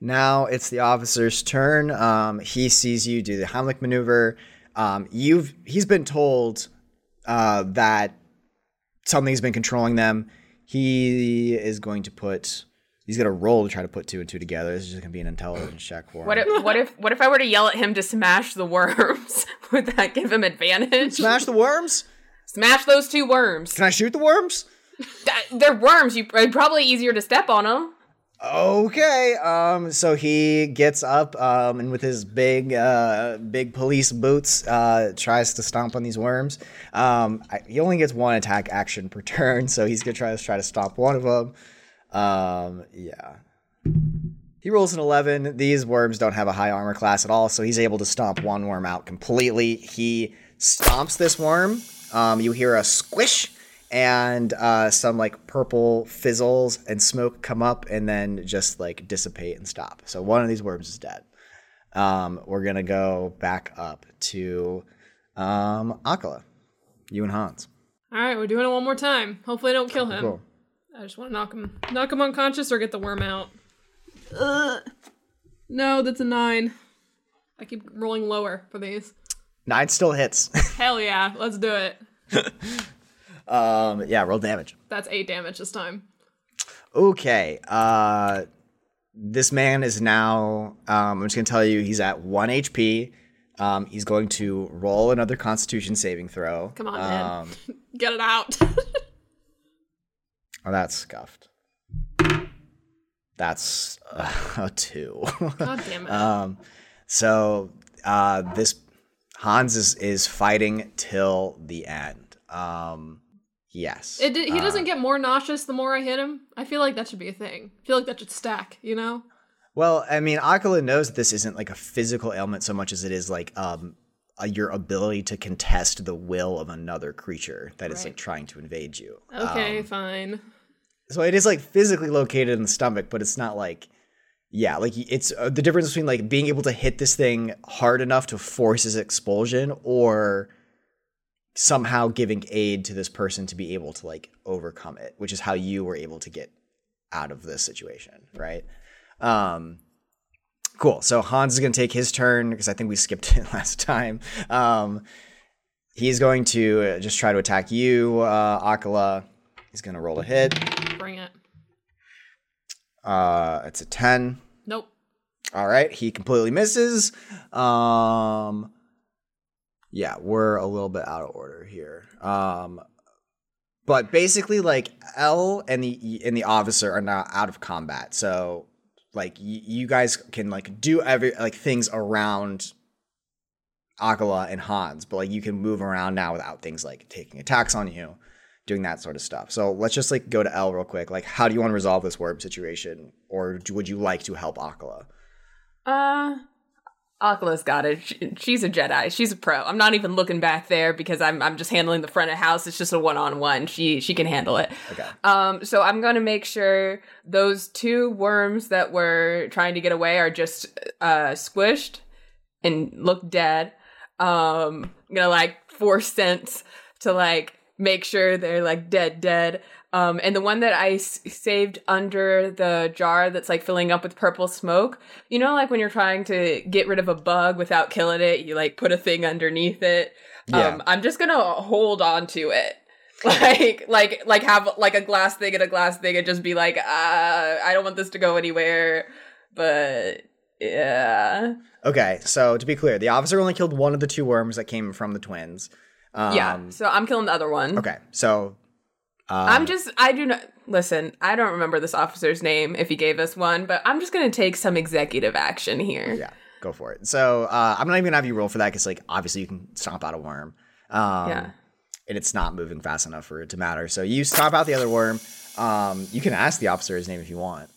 Now it's the officer's turn. Um, he sees you do the Heimlich maneuver. Um, you've he's been told uh, that something's been controlling them. He is going to put. He's gonna roll to try to put two and two together. This is just gonna be an intelligence check for him.
What if what if what if I were to yell at him to smash the worms? Would that give him advantage?
Smash the worms?
Smash those two worms.
Can I shoot the worms?
They're worms. You it's probably easier to step on them.
Okay. Um. So he gets up. Um. And with his big, uh, big police boots, uh, tries to stomp on these worms. Um. I, he only gets one attack action per turn, so he's gonna try to try to stomp one of them. Um. Yeah. He rolls an 11. These worms don't have a high armor class at all, so he's able to stomp one worm out completely. He stomps this worm. Um, you hear a squish, and uh, some like purple fizzles and smoke come up and then just like dissipate and stop. So one of these worms is dead. Um, we're gonna go back up to um, Akala, you and Hans.
All right, we're doing it one more time. Hopefully, I don't kill him.
Cool.
I just want to knock him, knock him unconscious, or get the worm out. Ugh. No, that's a nine. I keep rolling lower for these.
Nine still hits.
Hell yeah, let's do it.
um, yeah, roll damage.
That's eight damage this time.
Okay. Uh, this man is now. Um, I'm just gonna tell you, he's at one HP. Um, he's going to roll another Constitution saving throw.
Come on, man.
Um,
Get it out.
Oh, that's scuffed. That's uh, a two.
God damn it.
um, so uh, this Hans is is fighting till the end. Um, yes.
It, he
Uh,
doesn't get more nauseous the more I hit him. I feel like that should be a thing. I feel like that should stack, you know?
Well, I mean, Akala knows that this isn't like a physical ailment so much as it is like um your ability to contest the will of another creature that is like trying to invade you.
Okay,
Um,
fine.
so it is like physically located in the stomach, but it's not like yeah, like it's uh, the difference between like being able to hit this thing hard enough to force its expulsion or somehow giving aid to this person to be able to like overcome it, which is how you were able to get out of this situation, right? Um cool. So Hans is going to take his turn because I think we skipped it last time. Um he's going to uh, just try to attack you, uh Akala. He's going to roll a hit.
Bring it.
Uh it's a 10.
Nope.
All right, he completely misses. Um yeah, we're a little bit out of order here. Um but basically like Elle and the and the officer are now out of combat. So like y- you guys can like do every like things around Akala and Hans, but like you can move around now without things like taking attacks on you, doing that sort of stuff. So let's just like go to Elle real quick. Like, how do you want to resolve this warp situation, or do- would you like to help Akala?
Uh, Akala's got it. She, she's a Jedi. She's a pro. I'm not even looking back there because I'm I'm just handling the front of house. It's just a one on one. She she can handle it.
Okay.
Um, so I'm gonna make sure those two worms that were trying to get away are just uh squished and look dead. Um, I'm gonna like force sense to like make sure they're like dead, dead. Um, and the one that I s- saved under the jar that's like filling up with purple smoke, you know, like when you're trying to get rid of a bug without killing it, you like put a thing underneath it.
Yeah.
Um, I'm just gonna hold on to it. Like, like, like have like a glass thing and a glass thing and just be like, uh, I don't want this to go anywhere, but Yeah.
Okay, so to be clear, the officer only killed one of the two worms that came from the twins. Um,
yeah. So I'm killing the other one.
Okay, so
I'm just, I do not, listen, I don't remember this officer's name if he gave us one, but I'm just going to take some executive action here.
yeah, go for it. So uh, I'm not even gonna have you roll for that because, like, obviously you can stomp out a worm. Um,
Yeah.
and it's not moving fast enough for it to matter. So you stomp out the other worm. Um, you can ask the officer his name if you want.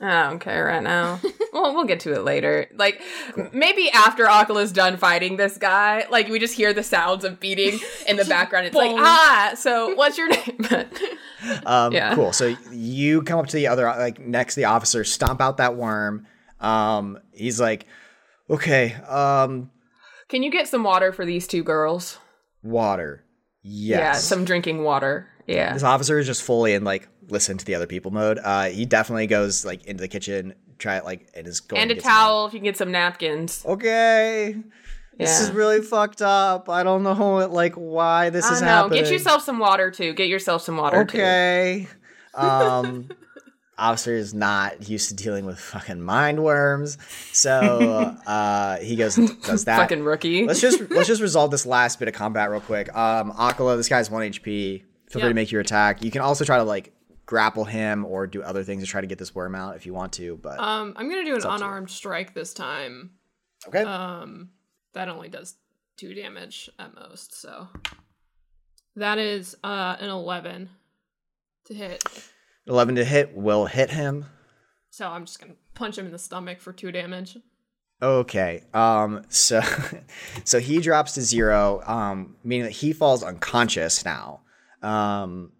I don't care right now. well, we'll get to it later. Like, m- maybe after Akala's done fighting this guy, like, we just hear the sounds of beating in the background. It's like, ah, so what's your name?
Um,
Yeah.
Cool. So you come up to the other, like next to the officer, stomp out that worm. Um, he's like, okay, um,
can you get some water for these two girls?
water. Yes.
Yeah, some drinking water. Yeah.
This officer is just fully in like listen to the other people mode. Uh, he definitely goes like into the kitchen, try it like, and is going
And
to
a
get some-
towel if you can get some napkins.
Okay. This is really fucked up. I don't know like why this
I
is
know.
happening.
Get yourself some water too. Get yourself some water too.
Okay. Um officer is not used to dealing with fucking mind worms. So uh he goes and does that.
Fucking rookie.
let's just let's just resolve this last bit of combat real quick. Um Akala, this guy's one HP. Feel free to make your attack. You can also try to like grapple him or do other things to try to get this worm out if you want to, but
Um, I'm gonna do an
up to you.
unarmed strike this time.
okay.
Um, that only does two damage at most. So that is uh an eleven to hit.
11 to hit will hit him.
So I'm just gonna punch him in the stomach for two damage.
Okay. Um so so he drops to 0 um meaning that he falls unconscious now. Um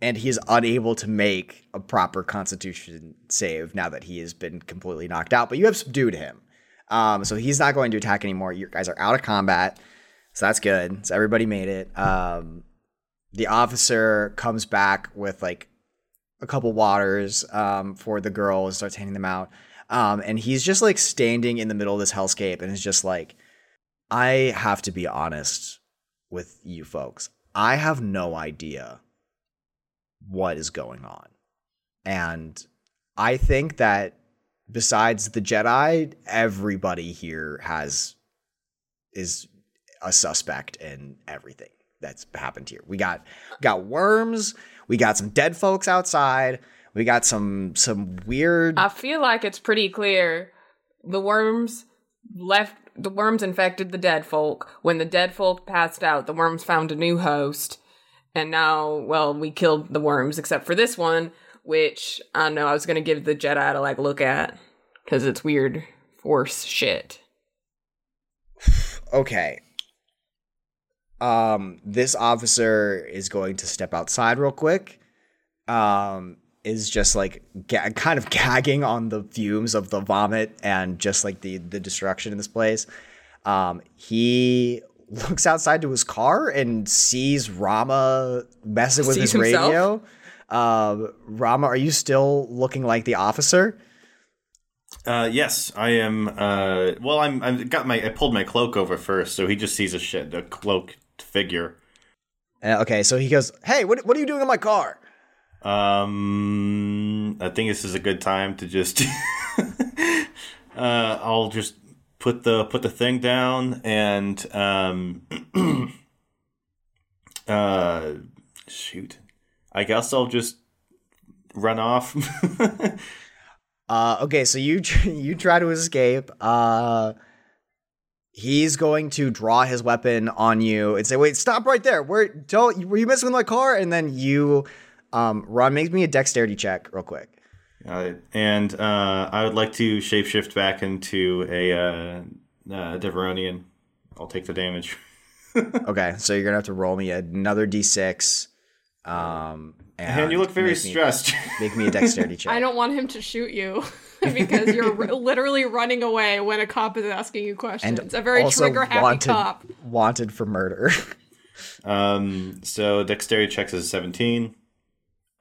and he's unable to make a proper constitution save now that he has been completely knocked out, but you have subdued him. Um so he's not going to attack anymore. You guys are out of combat. So that's good. So everybody made it. Um the officer comes back with like a couple waters um, for the girl and starts handing them out. Um, and he's just like standing in the middle of this hellscape and is just like, I have to be honest with you folks. I have no idea what is going on. And I think that besides the Jedi, everybody here has is a suspect in everything that's happened here. We got got worms, we got some dead folks outside, we got some some weird
I feel like it's pretty clear the worms left the worms infected the dead folk. When the dead folk passed out, the worms found a new host. And now, well, we killed the worms except for this one, which I don't know, I was gonna give the Jedi to like look at. Cause it's weird force shit.
okay. Um, this officer is going to step outside real quick. Um, is just like ga- kind of gagging on the fumes of the vomit and just like the the destruction in this place. Um, he looks outside to his car and sees Rama messing with
Sees
his
himself?
radio. Um, Rama, are you still looking like the officer?
Uh, yes, I am. Uh, well, I'm. I've got my. I pulled my cloak over first, so he just sees a shit a cloaked figure.
Uh, okay, so he goes, "Hey, what what are you doing in my car?"
Um, I think this is a good time to just. uh, I'll just put the put the thing down and um. uh, shoot. I guess I'll just run off.
Uh, okay, so you you try to escape. Uh, he's going to draw his weapon on you and say, "Wait, stop right there! Where don't were you messing with my car?" And then you, um, run. Make me a dexterity check, real quick.
Got it. And uh, I would like to shapeshift back into a uh, uh, Devaronian. I'll take the damage.
Okay, so you're gonna have to roll me another d6. Um, and,
And you look very
make me-
stressed.
make me a dexterity check.
I don't want him to shoot you because you're r- literally running away when a cop is asking you questions.
and
a very trigger happy
wanted,
cop.
Wanted for murder.
um, so dexterity checks is 17.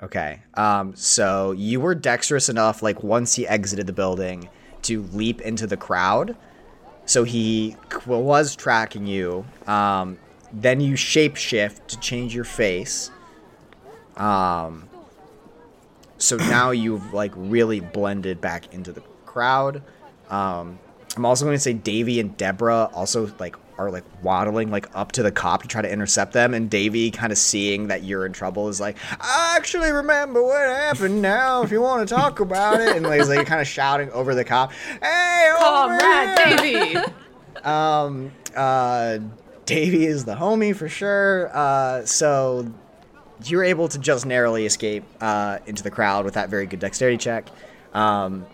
Okay. Um, so you were dexterous enough, like once he exited the building, to leap into the crowd. So he was tracking you. Um, then you shapeshift to change your face. Um, so now you've like really blended back into the crowd. Um, I'm also going to say Davy and Deborah also like are like waddling like up to the cop to try to intercept them, and Davy kind of seeing that you're in trouble is like, I actually remember what happened now. If you want to talk about it, and like, he's like kind of shouting over the cop, Hey,
Comrade
here!"
Davy.
Um, uh, Davy is the homie for sure. Uh, so you're able to just narrowly escape uh, into the crowd with that very good dexterity check. Um,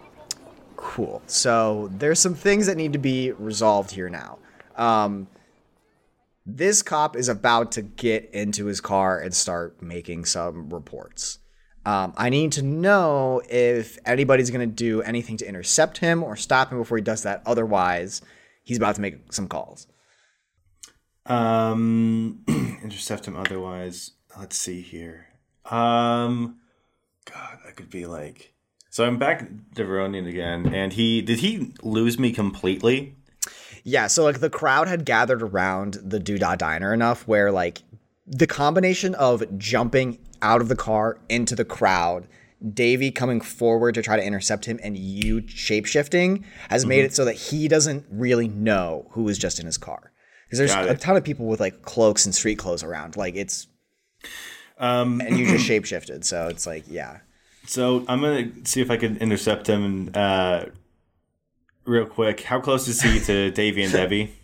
cool. So there's some things that need to be resolved here now. Um, this cop is about to get into his car and start making some reports. Um, I need to know if anybody's going to do anything to intercept him or stop him before he does that. Otherwise, he's about to make some calls.
Um, intercept him otherwise. Let's see here. Um, God, that could be like. So I'm back to Veronian again, and he did he lose me completely?
Yeah, so like the crowd had gathered around the Doodah Diner enough where like the combination of jumping out of the car into the crowd, Davy coming forward to try to intercept him, and you shapeshifting has made it so that he doesn't really know who was just in his car. Because there's
Got
a
it.
ton of people with like cloaks and street clothes around. Like it's
Um,
and you just shapeshifted, so it's like yeah.
so I'm gonna see if I can intercept him and uh, real quick. How close is he to Davy and Debbie?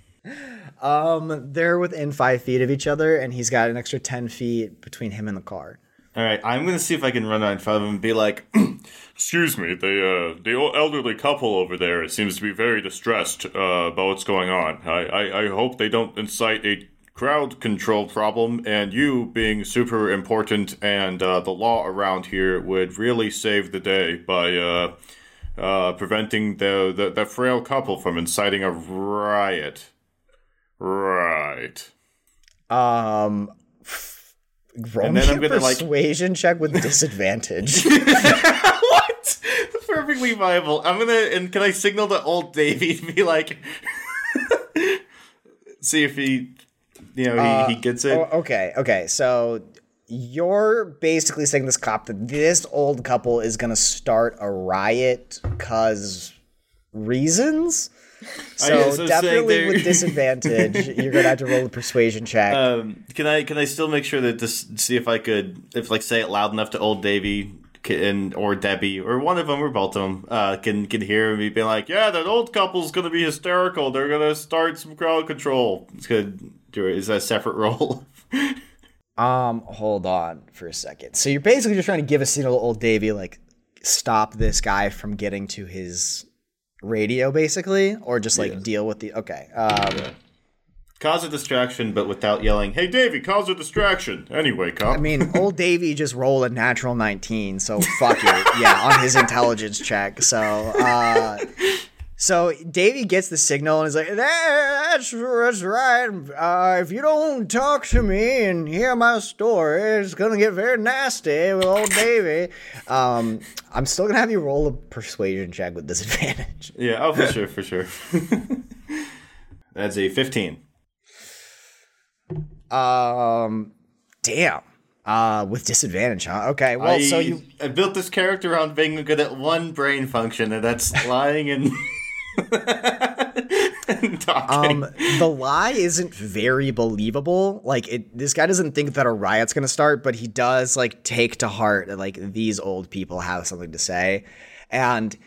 Um, they're within five feet of each other, and he's got an extra ten feet between him and the car.
All right, I'm gonna see if I can run out in front of him and be like,
Excuse me, the uh, the elderly couple over there seems to be very distressed uh, about what's going on. I, I, I hope they don't incite a crowd control problem, and you, being super important and uh, the law around here, would really save the day by uh, uh, preventing the, the, the frail couple from inciting a riot. Right.
Um, roll
And
me
then I'm
a
gonna, like-
persuasion check with disadvantage.
"What? Perfectly viable." I'm gonna and can I signal to old Davy to be like, see if he, you know, he, he gets it.
Oh, okay, okay. So you're basically saying this cop that this old couple is gonna start a riot cause reasons. So,
so
definitely with disadvantage, you're gonna have to roll a persuasion check.
Um, can I can I still make sure that this see if I could if like say it loud enough to old Davy and or Debbie or one of them or both of them uh, can can hear me being like, yeah, that old couple's gonna be hysterical. They're gonna start some crowd control. It's good. Is that a separate role?
Um, hold on for a second. So you're basically just trying to give a signal to old Davy, like stop this guy from getting to his radio, basically, or just like deal with the. Okay. Um,
Cause a distraction, but without yelling. Hey, Davy, cause a distraction. Anyway, cop.
I mean, old Davy just rolled a natural 19, so fuck it. Yeah, on his intelligence check. So, uh, so Davy gets the signal and is like, "That's that's right. Uh, if you don't talk to me and hear my story, it's gonna get very nasty with old Davy." Um, I'm still gonna have you roll a persuasion check with disadvantage.
yeah, oh for sure, for sure. That's a fifteen.
Um, damn. Uh, with disadvantage, huh? Okay. Well,
I,
so you
I built this character around being good at one brain function, and that's lying and.
Um, the lie isn't very believable. Like, it, this guy doesn't think that a riot's gonna start, but he does like take to heart that like these old people have something to say, and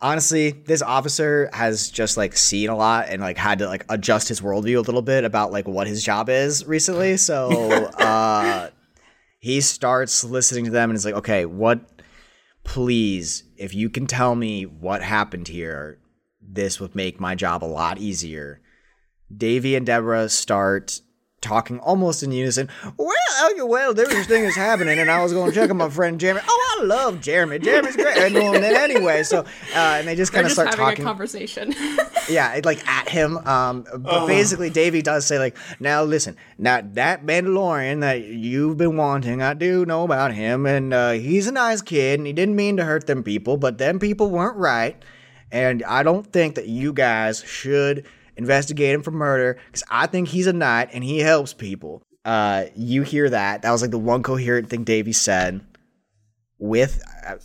honestly, this officer has just like seen a lot and like had to like adjust his worldview a little bit about like what his job is recently. So, uh, he starts listening to them and is like, okay, what? Please, if you can tell me what happened here, this would make my job a lot easier. Davy and Deborah start talking almost in unison. Well, okay, well, there this thing that's happening, and I was going to check on my friend Jeremy. Oh, I love Jeremy. Jeremy's great. And well, then anyway, so uh, and they just kind of
just
start
having
talking.
a conversation.
yeah, like at him. Um, but basically, Davy does say like, "Now listen, now that Mandalorian that you've been wanting, I do know about him, and uh, he's a nice kid, and he didn't mean to hurt them people, but them people weren't right, and I don't think that you guys should investigate him for murder because I think he's a knight and he helps people." Uh, you hear that? That was like the one coherent thing Davy said with uh,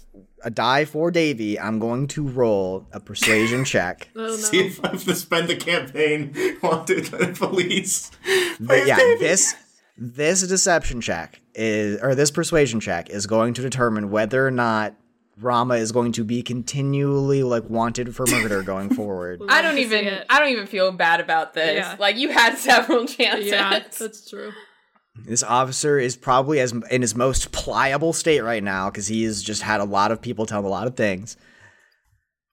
a die for Davy, I'm going to roll a persuasion check.
Oh no.
See if I have to spend the campaign wanted by the police.
But yeah, this this deception check is or this persuasion check is going to determine whether or not Rama is going to be continually like wanted for murder going forward.
I don't even. I don't even feel bad about this.
Yeah.
Like you had several chances.
Yeah, that's true.
This officer is probably as in his most pliable state right now because he has just had a lot of people tell him a lot of things.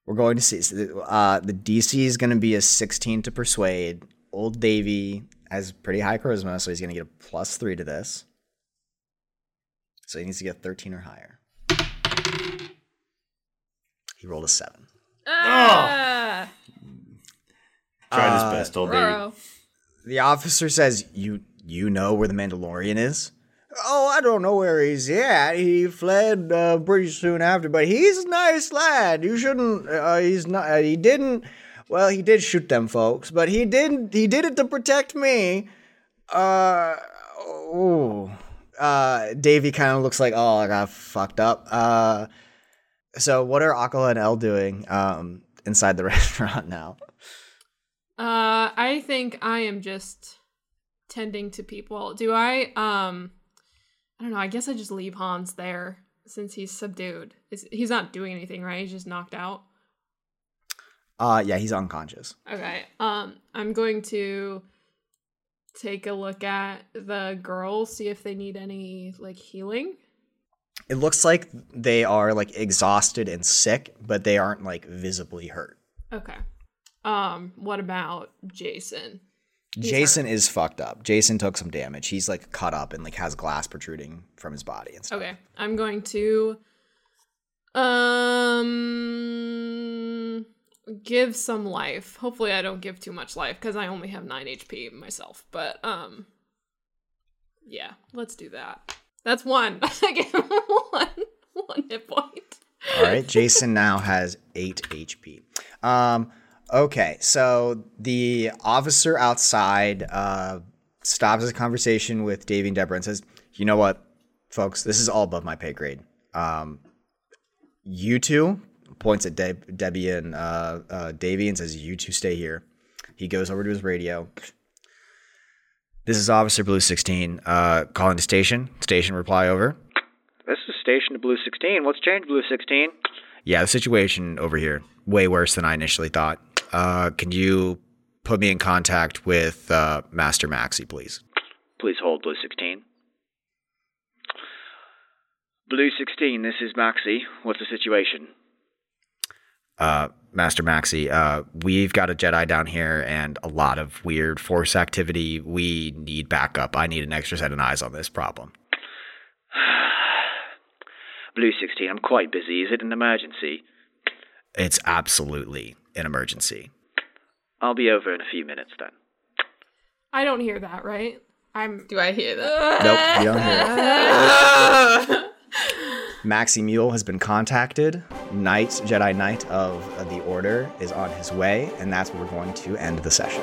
We're going to see. so, Uh, the DC is going to be a 16 to persuade. Old Davy has pretty high charisma, so he's going to get a plus three to this. So he needs to get 13 or higher. He rolled a seven.
Ah,
Tried his
Uh,
best, old Davy.
Roro.
The officer says, "You you know where the Mandalorian is?" Oh, I don't know where he's at. He fled uh, pretty soon after, but he's a nice lad. You shouldn't. Uh, he's not. Uh, he didn't. Well, he did shoot them folks, but he didn't. He did it to protect me. Uh oh. Uh, Davy kind of looks like, oh, I got fucked up. Uh, so what are Akala and Elle doing um inside the restaurant now?
Uh, I think I am just tending to people. Do I? Um, I don't know. I guess I just leave Hans there since he's subdued. He's not doing anything, right? He's just knocked out.
Uh, yeah, he's unconscious.
Okay. Um, I'm going to take a look at the girls, see if they need any like healing.
It looks like they are like exhausted and sick, but they aren't like visibly hurt.
Okay. Um, what about Jason? He's
Jason is fucked up. Jason took some damage. He's like cut up and like has glass protruding from his body and stuff.
Okay, I'm going to um give some life. Hopefully I don't give too much life cuz I only have 9 HP myself, but um yeah, let's do that. That's one. I him one one hit point.
All right, Jason now has 8 HP. Um okay, so the officer outside uh stops his conversation with Davy and Deborah and says, "You know what, folks, this is all above my pay grade. Um you two points at Deb- Debbie and uh, uh, Davy and says, "You two stay here." He goes over to his radio. This is Officer Blue 16 uh, calling to station. Station reply over. This is Station to Blue 16. What's changed, Blue 16? Yeah, the situation over here way worse than I initially thought. Uh, can you put me in contact with uh, Master Maxi, please? Please hold, Blue 16. Blue 16, this is Maxi. What's the situation? Uh, Master Maxi, uh, we've got a Jedi down here and a lot of weird Force activity. We need backup. I need an extra set of eyes on this problem. Blue 16, I'm quite busy. Is it an emergency? It's absolutely an emergency. I'll be over in a few minutes then.
I don't hear that, right? I'm
Do I hear that?
Nope, you don't hear it. Maxi Mule has been contacted. Knight, Jedi Knight of the Order, is on his way, and that's where we're going to end the session.